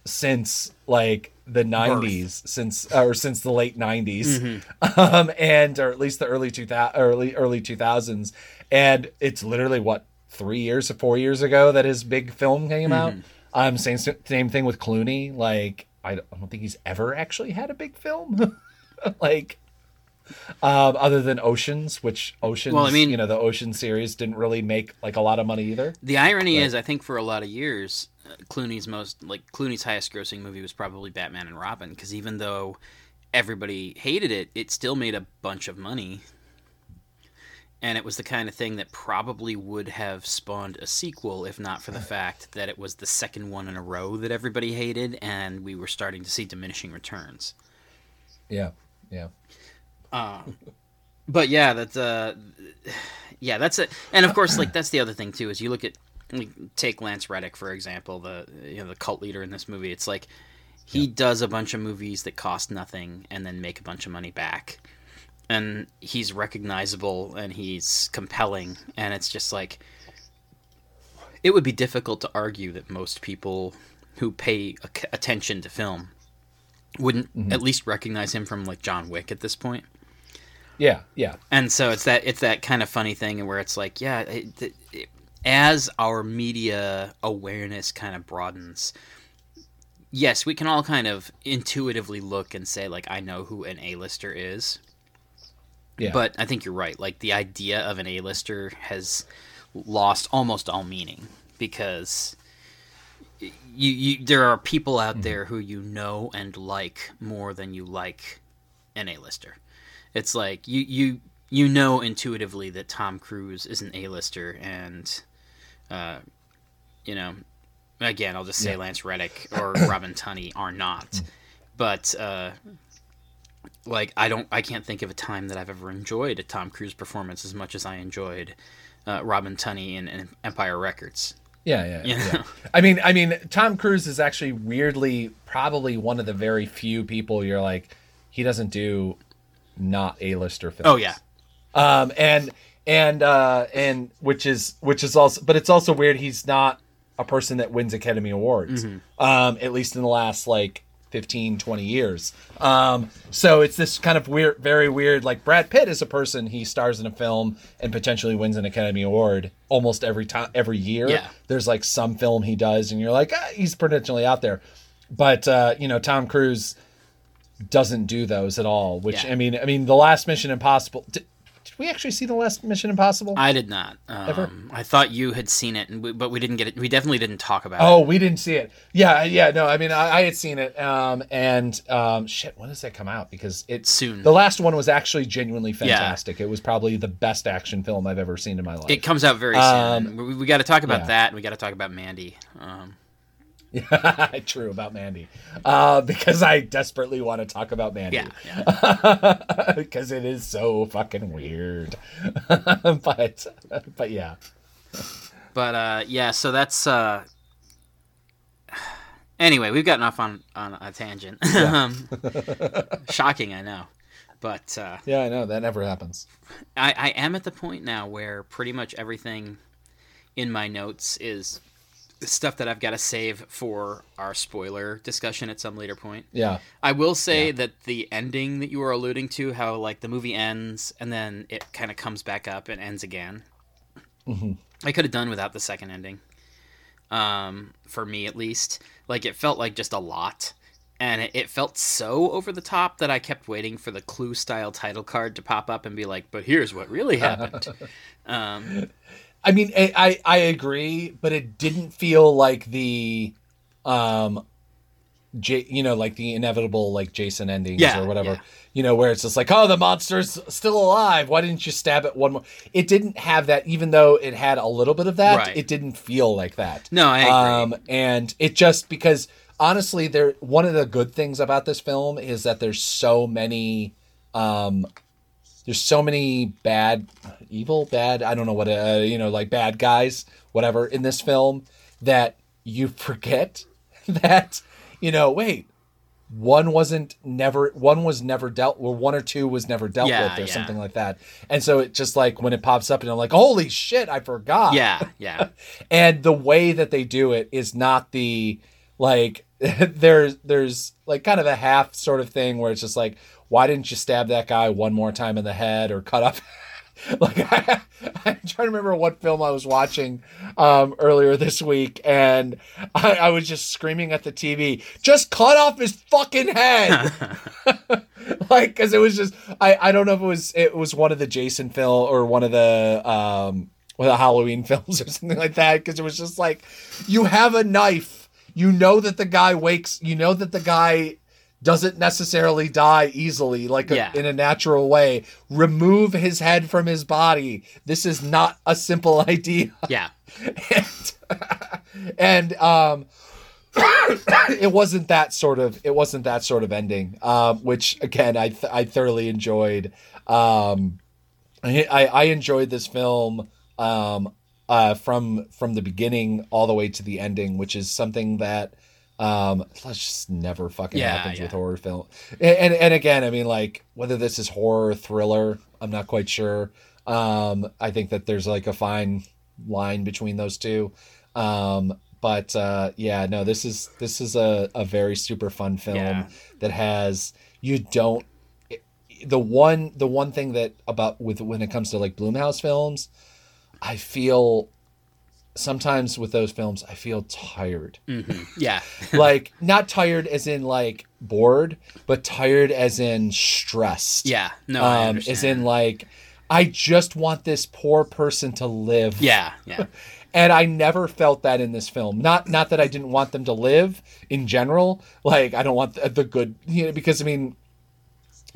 since like the 90s since or since the late 90s um and or at least the early 2000 early early 2000s and it's literally what 3 years or 4 years ago that his big film came out? Um same same thing with Clooney. Like I don't think he's ever actually had a big film. Like um, other than Oceans, which Oceans, Well, I mean- you know, the Ocean series didn't really make like a lot of money either. The irony Right. is, I think for a lot of years, Clooney's most like Clooney's highest grossing movie was probably Batman and Robin because even though everybody hated it, it still made a bunch of money. And it was the kind of thing that probably would have spawned a sequel if not for the fact that it was the second one in a row that everybody hated and we were starting to see diminishing returns. Yeah, yeah, But yeah, that's uh, yeah, that's it. And of course, like that's the other thing too is you look at take Lance Reddick for example, the you know the cult leader in this movie. It's like he does a bunch of movies that cost nothing and then make a bunch of money back, and he's recognizable and he's compelling, and it's just like it would be difficult to argue that most people who pay attention to film wouldn't mm-hmm. at least recognize him from like John Wick at this point. Yeah, yeah, and so it's that it's that kind of funny thing where it's like yeah it, it- as our media awareness kind of broadens yes we can all kind of intuitively look and say like i know who an a-lister is. Yeah. but i think you're right. Like the idea of an a-lister has lost almost all meaning because you, you there are people out mm-hmm. there who you know and like more than you like an a-lister. It's like you you you know intuitively that Tom Cruise is an A-lister, and uh, you know, again, I'll just say Yeah. Lance Reddick or Robin Tunney are not, but uh, like I don't, I can't think of a time that I've ever enjoyed a Tom Cruise performance as much as I enjoyed uh, Robin Tunney in, in Empire Records. Yeah, yeah, You yeah. know? I mean, I mean, Tom Cruise is actually weirdly probably one of the very few people you're like, he doesn't do not A-lister films. Oh yeah, um, and and uh, and which is which is also, but it's also weird. He's not a person that wins Academy Awards, um, at least in the last like 15, 20 years. Um, so it's this kind of weird, very weird. Like Brad Pitt is a person he stars in a film and potentially wins an Academy Award almost every time, every year. Yeah. There's like some film he does, and you're like, ah, he's potentially out there. But uh, you know, Tom Cruise doesn't do those at all. Which Yeah. I mean, I mean, the last Mission Impossible. Did we actually see the last Mission Impossible? I did not. Ever? Um, I thought you had seen it, and we, but we didn't get it. We definitely didn't talk about Oh, it. Oh, we didn't see it. Yeah, yeah. No, I mean, I, I had seen it. Um, and um, shit, when does that come out? Because it's Soon. The last one was actually genuinely fantastic. It was probably the best action film I've ever seen in my life. It comes out very Um, soon. We, we got to talk about yeah. that, and we got to talk about Mandy. True about Mandy, uh, because I desperately want to talk about Mandy. yeah, yeah. because it is so fucking weird. but but yeah, But uh, yeah, so that's. Uh... Anyway, we've gotten off on on a tangent. um, shocking, I know, but uh, yeah, I know that never happens. I, I am at the point now where pretty much everything in my notes is stuff that I've got to save for our spoiler discussion at some later point. Yeah, I will say that the ending that you were alluding to, how like the movie ends and then it kind of comes back up and ends again. I could have done without the second ending. Um, for me at least, like it felt like just a lot, and it, it felt so over the top that I kept waiting for the Clue style title card to pop up and be like, "But here's what really happened." um, I mean, I, I I agree, but it didn't feel like the, um, J, you know, like the inevitable like Jason endings Yeah, or whatever. yeah. You know, where it's just like, oh, the monster's still alive. Why didn't you stab it one more? It didn't have that, even though it had a little bit of that. Right. It didn't feel like that. No, I agree. Um, and it just because honestly, there one of the good things about this film is that there's so many, um, there's so many bad, evil, bad. I don't know what, uh, you know, like bad guys, whatever, in this film that you forget that, you know, wait, one wasn't never one was never dealt or one or two was never dealt Yeah, with or yeah. something like that and so it just like when it pops up and i'm like holy shit i forgot yeah, yeah, and the way that they do it is not the like there's there's like kind of a half sort of thing where it's just like why didn't you stab that guy one more time in the head or cut up? Like I, i'm trying to remember what film i was watching um earlier this week and I, I was just screaming at the tv just cut off his fucking head! Like because it was just I I don't know if it was it was one of the Jason film or one of the um one of the Halloween films or something like that because it was just like you have a knife. You know that the guy wakes you know that the guy doesn't necessarily die easily like a, Yeah. in a natural way remove his head from his body this is not a simple idea yeah. and, and um it wasn't that sort of it wasn't that sort of ending um which again i th- i thoroughly enjoyed um I, I i enjoyed this film um uh from from the beginning all the way to the ending which is something that um that's just never fucking Yeah, happens with horror film. And, and and again i mean like whether this is horror or thriller i'm not quite sure. Um i think that there's like a fine line between those two. Um but uh yeah no this is this is a, a very super fun film Yeah. that has you don't the one the one thing that about with when it comes to like Blumhouse films, I feel sometimes with those films I feel tired. hmm Yeah. like not tired as in like bored, but tired as in stressed. Yeah. No, I um understand. as in like I just want this poor person to live. yeah, yeah. And I never felt that in this film. Not not that I didn't want them to live in general. Like I don't want the, the good, you know, because I mean,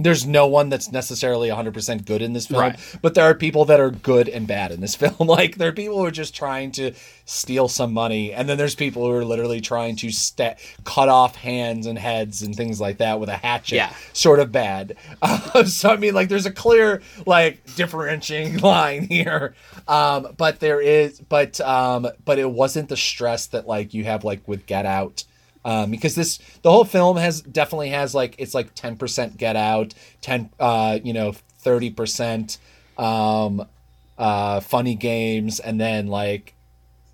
there's no one that's necessarily 100% good in this film Right. but there are people that are good and bad in this film like there are people who are just trying to steal some money and then there's people who are literally trying to sta cut off hands and heads and things like that with a hatchet Yeah. sort of bad uh, so i mean like there's a clear like differentiating line here um but there is but um but it wasn't the stress that like you have like with get out um, because this the whole film has definitely has like it's like 10% get out 10 uh you know 30% um uh funny games and then like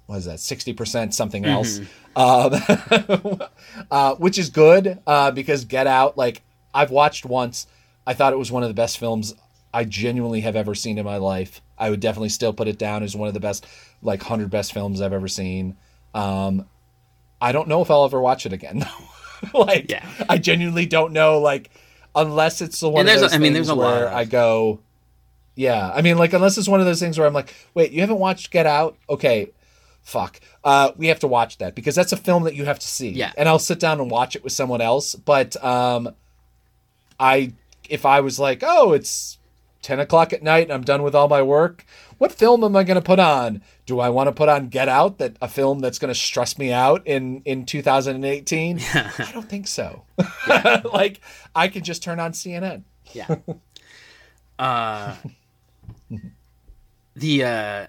what is that 60% something else. Um uh which is good uh because get out like i've watched once. I thought it was one of the best films i genuinely have ever seen in my life. I would definitely still put it down as one of the best like 100 best films i've ever seen. Um I don't know if I'll ever watch it again. like, Yeah. I genuinely don't know. Like, unless it's the one And there's I mean, there's a lot of- I go, yeah. I mean, like, unless it's one of those things where I'm like, wait, you haven't watched Get Out? Okay, fuck. Uh, we have to watch that because that's a film that you have to see. Yeah. And I'll sit down and watch it with someone else. But um, I, if I was like, oh, it's 10 o'clock at night and I'm done with all my work. What film am I going to put on? Do I want to put on Get Out, that a film that's going to stress me out in in 2018? I don't think so. like I could just turn on CNN. Yeah. Uh, the uh,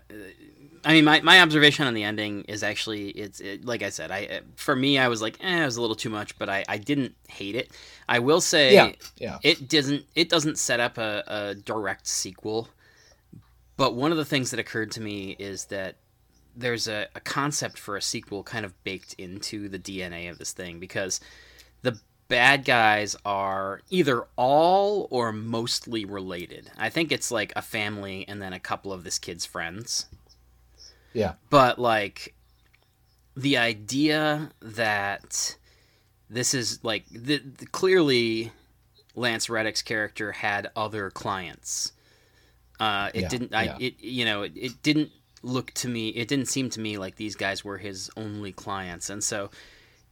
I mean, my, my observation on the ending is actually it's it, like I said. I for me, I was like, eh, it was a little too much, but I, I didn't hate it. I will say, Yeah, yeah. it doesn't it doesn't set up a, a direct sequel. But one of the things that occurred to me is that there's a, a concept for a sequel kind of baked into the DNA of this thing because the bad guys are either all or mostly related. I think it's like a family and then a couple of this kid's friends. Yeah. But like the idea that this is like the, the- clearly Lance Reddick's character had other clients. Uh, it Yeah, didn't. I yeah. it you know it, it didn't look to me. It didn't seem to me like these guys were his only clients, and so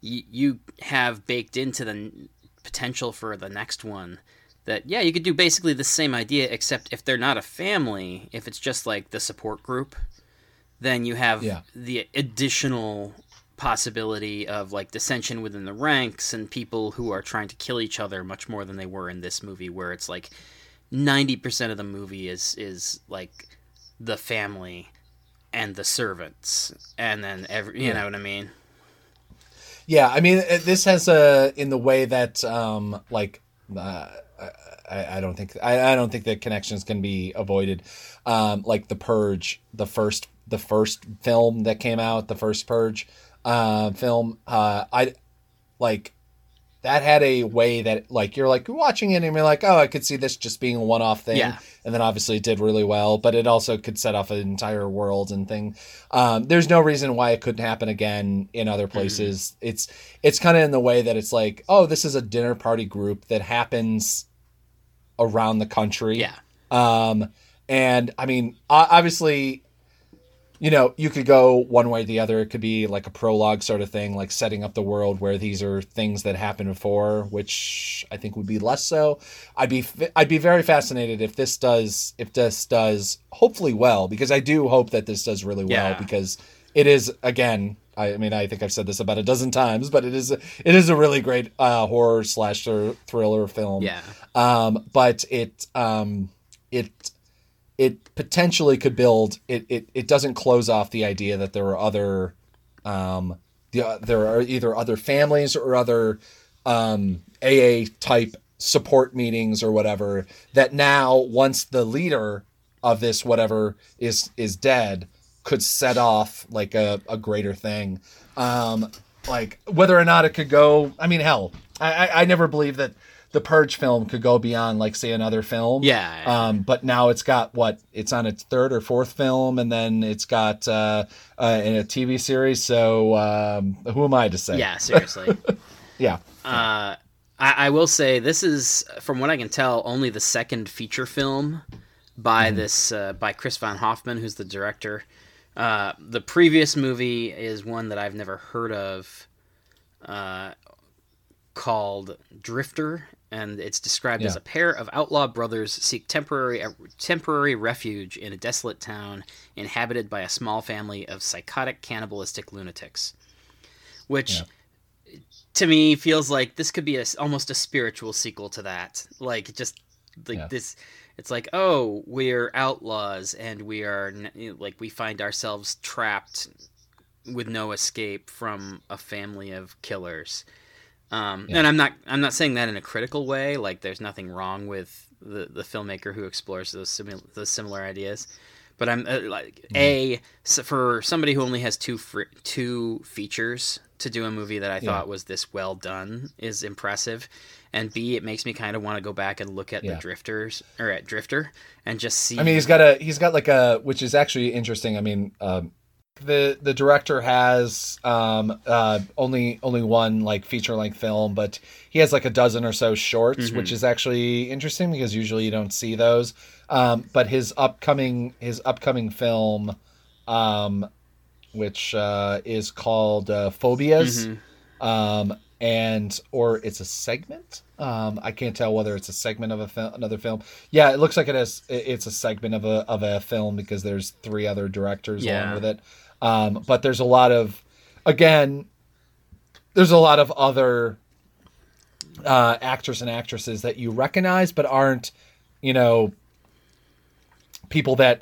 y- you have baked into the n- potential for the next one that yeah you could do basically the same idea except if they're not a family if it's just like the support group then you have Yeah. the additional possibility of like dissension within the ranks and people who are trying to kill each other much more than they were in this movie where it's like 90% of the movie is is like the family and the servants and then every you Yeah. know what I mean Yeah, I mean, this has a in the way that um like uh, I, I don't think I, I don't think the connections can be avoided. Um, like the Purge, the first the first film that came out, the first Purge uh, film. Uh, I like that had a way that like you're like watching it and you're like, oh, I could see this just being a one off thing. Yeah. And then obviously it did really well, but it also could set off an entire world and thing. Um, there's no reason why it couldn't happen again in other places. It's it's kind of in the way that it's like, oh, this is a dinner party group that happens around the country. yeah Um, and I mean, obviously, you know, you could go one way or the other. It could be like a prologue sort of thing, like setting up the world where these are things that happened before, which I think would be less so. I'd be I'd be very fascinated if this does if this does hopefully well because I do hope that this does really well Yeah. because it is again. I mean, I think I've said this about a dozen times, but it is a, it is a really great uh, horror slash thr- thriller film yeah um, but it um, it it potentially could build it, it it doesn't close off the idea that there are other um, the, there are either other families or other um, AA type support meetings or whatever that now once the leader of this whatever is is dead could set off like a, a greater thing. Um like whether or not it could go i mean hell i i, I never believe that the purge film could go beyond like say another film. Yeah. um but now it's got what it's on its third or fourth film and then it's got uh, uh in a tv series so um who am i to say? Yeah seriously. Yeah. Uh, I, I will say this is, from what I can tell, only the second feature film by this uh, by Chris von Hoffmann, who's the director. Uh, the previous movie is one that I've never heard of, uh, called Drifter, and it's described as a pair of outlaw brothers seek temporary uh, temporary refuge in a desolate town inhabited by a small family of psychotic cannibalistic lunatics, which to me feels like this could be a, almost a spiritual sequel to that. Like just like Yeah. this it's like oh we're outlaws and we are like we find ourselves trapped with no escape from a family of killers um, Yeah. and i'm not i'm not saying that in a critical way like there's nothing wrong with the the filmmaker who explores those similar those similar ideas but i'm uh, like a so for somebody who only has two fr- two features to do a movie that i Yeah. thought was this well done is impressive and b it makes me kind of want to go back and look at the drifters or at drifter and just see I mean, he's got a he's got like a which is actually interesting. I mean, um, the the director has um, uh, only only one like feature length film, but he has like a dozen or so shorts, Mhm. which is actually interesting because usually you don't see those. Um, but his upcoming his upcoming film, um, which uh, is called uh, Phobias, Mhm. um, and or it's a segment. Um, I can't tell whether it's a segment of a fil- another film. Yeah, it looks like it is. It's a segment of a of a film because there's three other directors Yeah. along with it. Um, but there's a lot of, again, there's a lot of other uh, actors and actresses that you recognize but aren't, you know, people that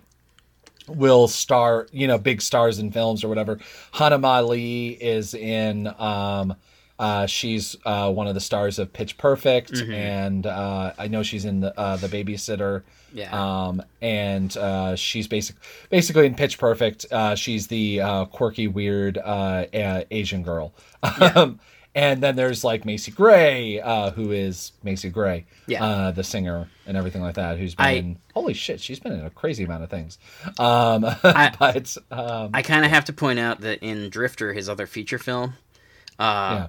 will star, you know, big stars in films or whatever. Hana Mae Lee is in. Um, uh, she's uh, one of the stars of Pitch Perfect, Mhm. and uh, I know she's in the uh, the Babysitter. yeah Um, and uh, she's basic, basically in Pitch Perfect. Uh, she's the uh, quirky, weird uh, Asian girl. Um, and then there's like Macy Gray, uh, who is Macy Gray, Yeah. uh, the singer and everything like that. Who's been I- in holy shit, she's been in a crazy amount of things. Um, I- but um, I kind of have to point out that in Drifter, his other feature film, uh, Yeah.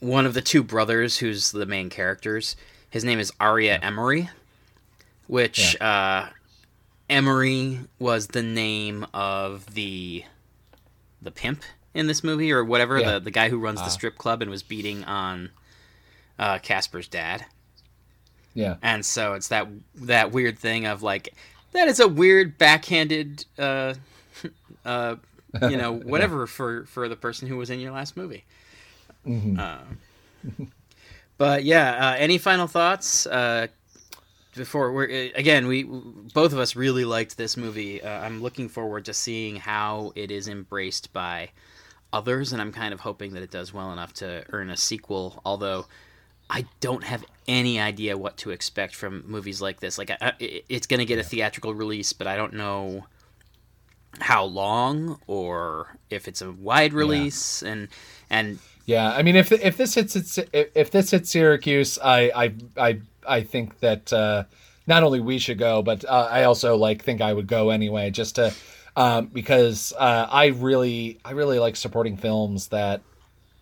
One of the two brothers who's the main characters, his name is Aria Emory, which uh, Emery was the name of the the pimp in this movie or whatever Yeah. the the guy who runs Ah. the strip club and was beating on uh, Casper's dad. yeah, and so it's that that weird thing of like that is a weird backhanded uh uh you know whatever for for the person who was in your last movie Mhm. uh, but yeah uh, any final thoughts uh before we're uh, again we both of us really liked this movie uh, i'm looking forward to seeing how it is embraced by others and i'm kind of hoping that it does well enough to earn a sequel although I don't have any idea what to expect from movies like this. Like, I, I- it's going to get a theatrical release, but I don't know how long or if it's a wide release. And and yeah. I mean, if if this hits its, if, if this hits Syracuse, I I I I think that uh, not only we should go, but uh, I also like think I would go anyway, just to um, because uh, I really I really like supporting films that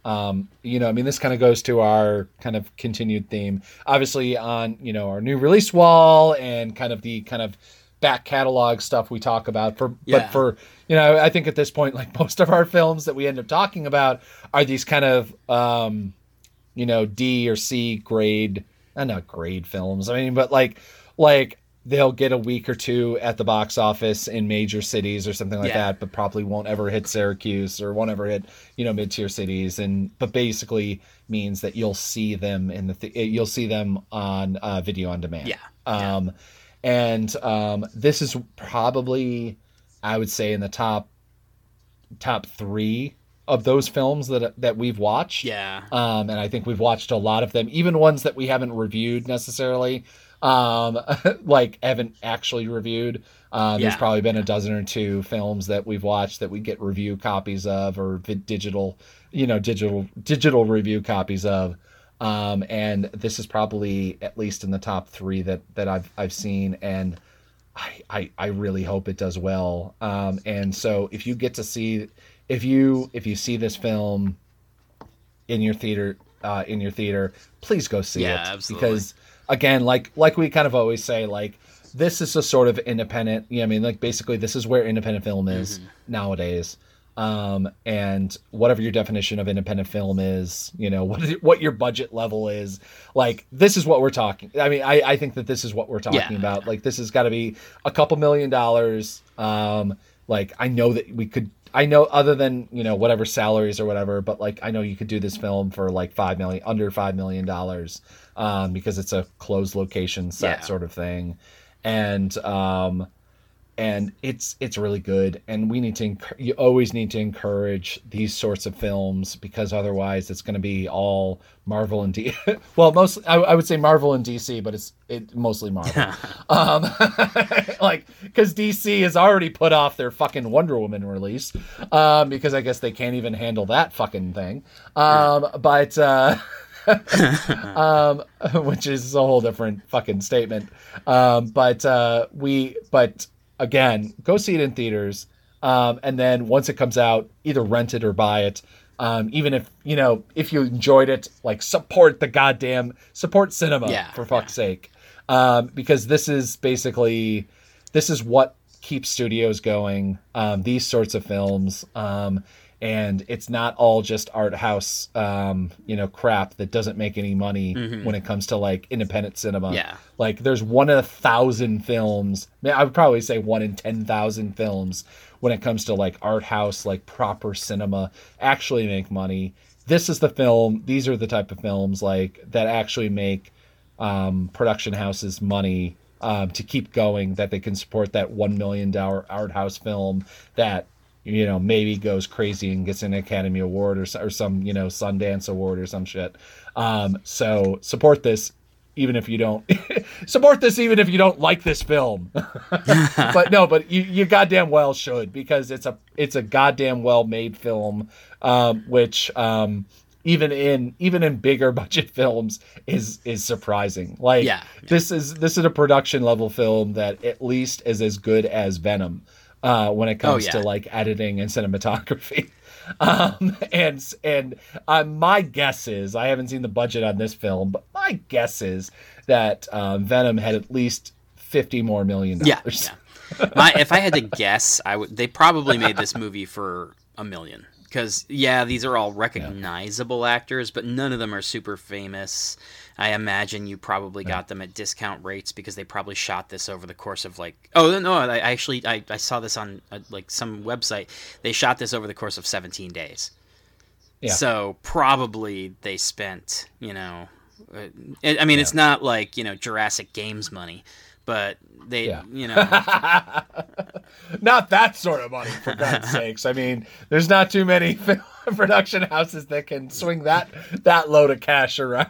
um, you know, I mean, this kind of goes to our kind of continued theme, obviously on you know our new release wall and kind of the kind of back catalog stuff we talk about. For Yeah. but for you know, I think at this point, like most of our films that we end up talking about are these kind of um, you know D or C grade, uh, not grade films. I mean, but like like they'll get a week or two at the box office in major cities or something like Yeah. that, but probably won't ever hit Syracuse or won't ever hit you know mid tier cities. And but basically means that you'll see them in the th- you'll see them on uh, video on demand. Yeah. Um, and um, this is probably I would say in the top top three of those films that that we've watched. yeah, Um, and I think we've watched a lot of them, even ones that we haven't reviewed necessarily, um, like haven't actually reviewed. Uh, There's probably been a dozen or two films that we've watched that we get review copies of, or digital, you know, digital digital review copies of. Um, and this is probably at least in the top three that that I've I've seen, and I I, I really hope it does well. Um, and so if you get to see, if you if you see this film in your theater uh, in your theater, please go see Yeah, it absolutely. because again, like like we kind of always say, like this is a sort of independent. You know, I mean, like basically, this is where independent film is Mm-hmm. nowadays. Um, and whatever your definition of independent film is, you know, what what your budget level is, like this is what we're talking. I mean, I, I think that this is what we're talking Yeah. about. Like this has got to be a couple million dollars. Um, like I know that we could. I know other than you know whatever salaries or whatever, but like I know you could do this film for like five million, under five million dollars, um, because it's a closed location set Yeah. sort of thing, and um, and it's it's really good. And we need to encour- you always need to encourage these sorts of films because otherwise it's going to be all marvel and d well mostly I, I would say marvel and dc but it's it mostly marvel. Um like because dc has already put off their fucking wonder woman release um because i guess they can't even handle that fucking thing. Um but uh um, which is a whole different fucking statement. Um, but uh, we, but again, go see it in theaters, um, and then once it comes out, either rent it or buy it. Um, even if you know if you enjoyed it, like support the goddamn support cinema Yeah, for fuck's sake, um, because this is basically this is what keeps studios going. Um, these sorts of films. And it's not all just art house um you know crap that doesn't make any money when it comes to like independent cinema. Yeah. like there's one in a thousand films I i would probably say one in ten thousand films when it comes to like art house like proper cinema actually make money. This is the film these are the type of films like that actually make um, production houses money um, to keep going that they can support that one million dollar art house film that you know maybe goes crazy and gets an Academy Award or, or some you know Sundance Award or some shit. Um, so support this even if you don't support this even if you don't like this film. but no, but you, you goddamn well should because it's a it's a goddamn well made film, um, which um, even in even in bigger budget films is is surprising. Like Yeah. this is this is a production level film that at least is as good as Venom uh, when it comes Oh, yeah. to like editing and cinematography. Um, and and uh, my guess is I haven't seen the budget on this film, but my guess is that um, Venom had at least fifty more million Yeah, dollars. yeah. My, if I had to guess, I would. They probably made this movie for a million. Because yeah, these are all recognizable actors, but none of them are super famous. I imagine you probably got them at discount rates because they probably shot this over the course of like. Oh no, I I actually I, I saw this on uh, like some website. They shot this over the course of 17 days. Yeah. So probably they spent, you know, uh, I I mean, it's not like you know Jurassic Games money, but they, Yeah. you know, not that sort of money for God's sakes. I mean, there's not too many production houses that can swing that that load of cash around.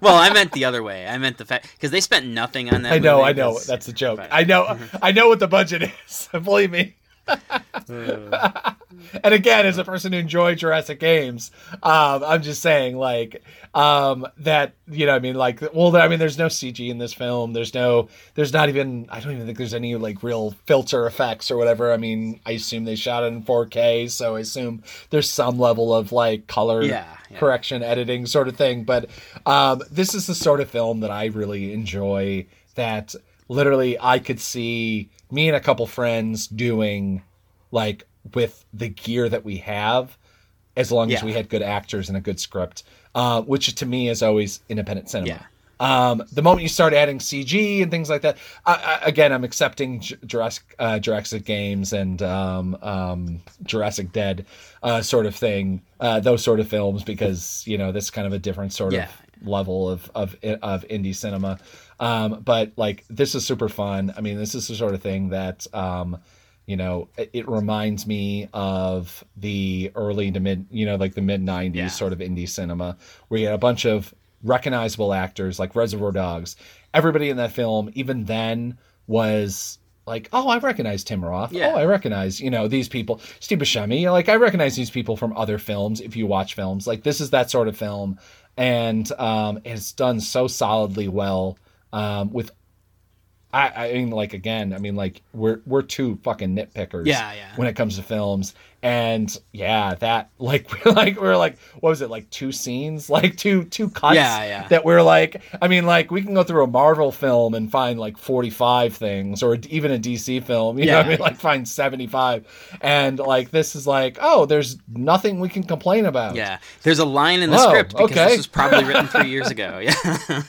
well, I meant the other way. I meant the fact because they spent nothing on that. I know, I know. That's a joke. but- I know, mm-hmm. I know what the budget is. Believe me. and again, as a person who enjoyed Jurassic Games, um, I'm just saying, like, um, that you know, I mean, like, well, I mean, there's no CG in this film. There's no, there's not even. I don't even think there's any like real filter effects or whatever. I mean, I assume they shot it in 4K, so I assume there's some level of like color Yeah, yeah. correction editing sort of thing. But um, this is the sort of film that I really enjoy. That literally I could see me and a couple friends doing, like with the gear that we have, as long as we had good actors and a good script, uh, which to me is always independent cinema. Yeah. Um, the moment you start adding CG and things like that, I, I, again, I'm accepting J- Jurassic, uh, Jurassic Games and um, um, Jurassic Dead uh, sort of thing, uh, those sort of films, because you know this is kind of a different sort Yeah. of level of of of indie cinema. Um, but like this is super fun. I mean, this is the sort of thing that um, you know it, it reminds me of the early to mid, you know, like the mid '90s Yeah. sort of indie cinema, where you had a bunch of recognizable actors like Reservoir Dogs. Everybody in that film, even then, was like, oh, I recognize Tim Roth. Yeah. Oh, I recognize, you know, these people. Steve Buscemi. Like, I recognize these people from other films. If you watch films, like this is that sort of film, and um, it's done so solidly well um, with I, I mean, like again, I mean, like we're we're two fucking nitpickers. Yeah, yeah. When it comes to films, and yeah, that like we're like we're like what was it like two scenes, like two two cuts. Yeah, yeah. That we're like, I mean, like we can go through a Marvel film and find like forty five things, or even a DC film. You know, what I Yeah. mean, like find seventy five, and like this is like, oh, there's nothing we can complain about. Yeah, there's a line in the Oh, script because okay. this was probably written three years ago. Yeah,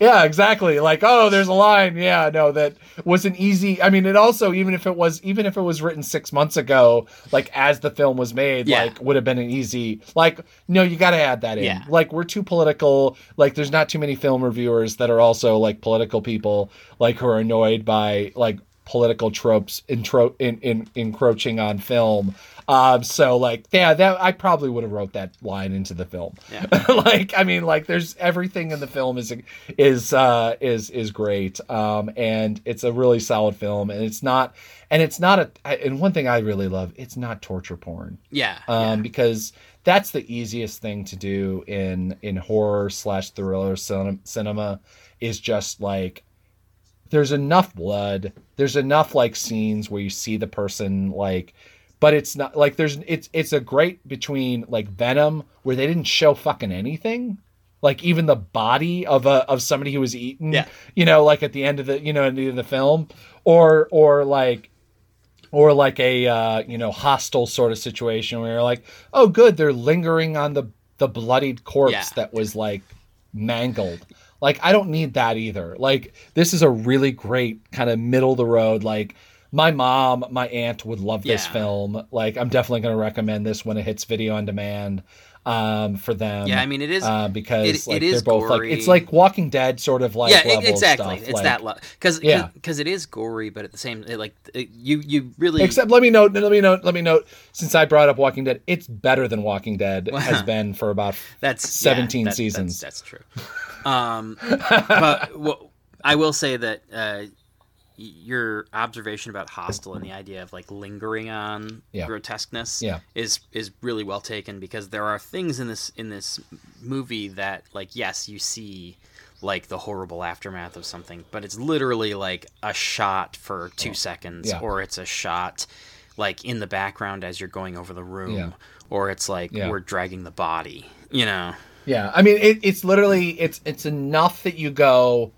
Yeah, exactly. Like, oh, there's a line. Yeah, no, that was an easy. I mean, it also even if it was even if it was written six months ago, like as the film was made, Yeah. like would have been an easy. Like, no, you got to add that in. Yeah. Like, we're too political. Like, there's not too many film reviewers that are also like political people, like who are annoyed by like political tropes intro in, in encroaching on film. Um, so like, yeah, that I probably would have wrote that line into the film. Yeah. like, I mean, like, there's everything in the film is is uh, is is great, um, and it's a really solid film, and it's not, and it's not a, and one thing I really love, it's not torture porn, yeah, um, because that's the easiest thing to do in in horror slash thriller cinema is just like there's enough blood there's enough like scenes where you see the person like but it's not like there's it's it's a great between like venom where they didn't show fucking anything like even the body of a of somebody who was eaten Yeah. you know like at the end of the you know at the end of the film or or like or like a uh, you know Hostel sort of situation where you're like, oh, good, they're lingering on the the bloodied corpse Yeah. that was like mangled. Like I don't need that either. Like this is a really great kind of middle of the road. Like my mom, my aunt would love this Yeah. film. Like I'm definitely going to recommend this when it hits video on demand um, for them. yeah. I mean, it is. uh, because it- like it is they're both gory. like it's like Walking Dead sort of like yeah, level exactly. stuff. It's like- that because Yeah. because it is gory, but at the same it, like it, you you really Except let me note, let me note, let me note. Since I brought up Walking Dead, it's better than Walking Dead Wow. has been for about. that's 17 that- seasons. That's, that's true. Um, but well, I will say that uh, your observation about Hostel and the idea of like lingering on Yeah. grotesqueness Yeah. is is really well taken because there are things in this in this movie that like yes you see like the horrible aftermath of something but it's literally like a shot for two seconds Yeah. or it's a shot like in the background as you're going over the room or it's like we're dragging the body you know Yeah, I mean, it, it's literally it's it's enough that you go,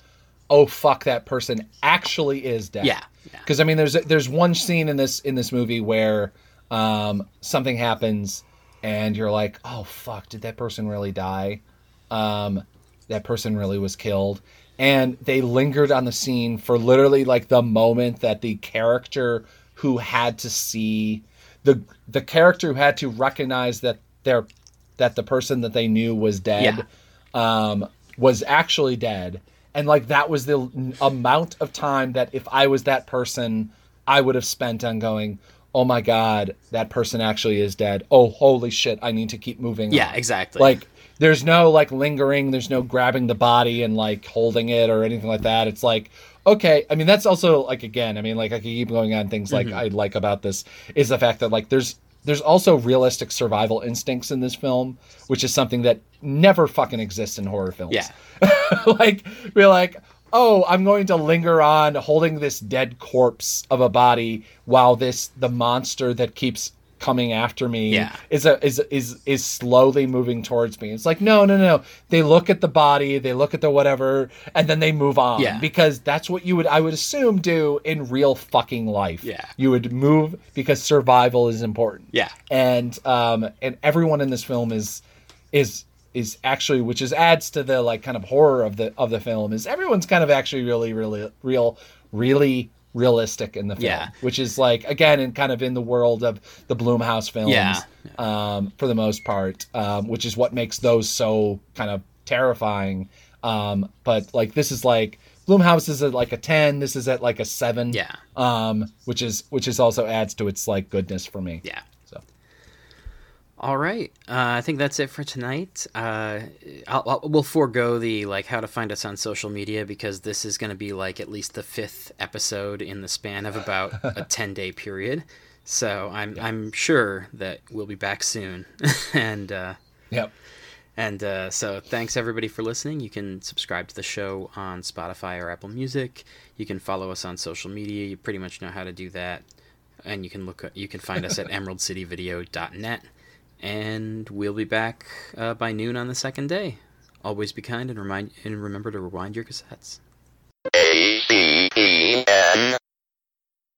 oh fuck, that person actually is dead. Yeah, yeah. Because I mean, there's there's one scene in this in this movie where um, something happens, and you're like, oh fuck, did that person really die? Um, that person really was killed, and they lingered on the scene for literally like the moment that the character who had to see the the character who had to recognize that their that the person that they knew was dead um, was actually dead. And like that was the amount of time that if I was that person, I would have spent on going, oh my God, that person actually is dead. Oh, holy shit, I need to keep moving. Yeah, on." exactly. Like there's no like lingering, there's no grabbing the body and like holding it or anything like that. It's like, okay. I mean, that's also like, again, I mean, like I could keep going on things like mm-hmm. I like about this is the fact that like there's, there's also realistic survival instincts in this film, which is something that never fucking exists in horror films. Yeah. like we're like, oh, I'm going to linger on holding this dead corpse of a body while this the monster that keeps coming after me Yeah. is a is is is slowly moving towards me. It's like no, no, no. They look at the body, they look at the whatever, and then they move on. Yeah. Because that's what you would I would assume do in real fucking life. Yeah. You would move because survival is important yeah. and um and everyone in this film is is is actually which is adds to the like kind of horror of the of the film is everyone's kind of actually really really real really realistic in the film Yeah. which is like again in kind of in the world of the Blumhouse films Yeah. um for the most part um which is what makes those so kind of terrifying um but like this is like Blumhouse is at like a 10 this is at like a 7 Yeah. um which is which is also adds to its like goodness for me Yeah. All right. Uh, I think that's it for tonight. Uh, I'll, I'll, we'll forego the like how to find us on social media because this is going to be like at least the fifth episode in the span of about a ten day period. So I'm I'm sure that we'll be back soon, and uh, yep And uh, so, thanks everybody for listening. You can subscribe to the show on Spotify or Apple Music. You can follow us on social media. You pretty much know how to do that. And you can look. You can find us at emeraldcityvideo.net. And we'll be back uh, by noon on the second day. Always be kind and remind and remember to rewind your cassettes. A C E N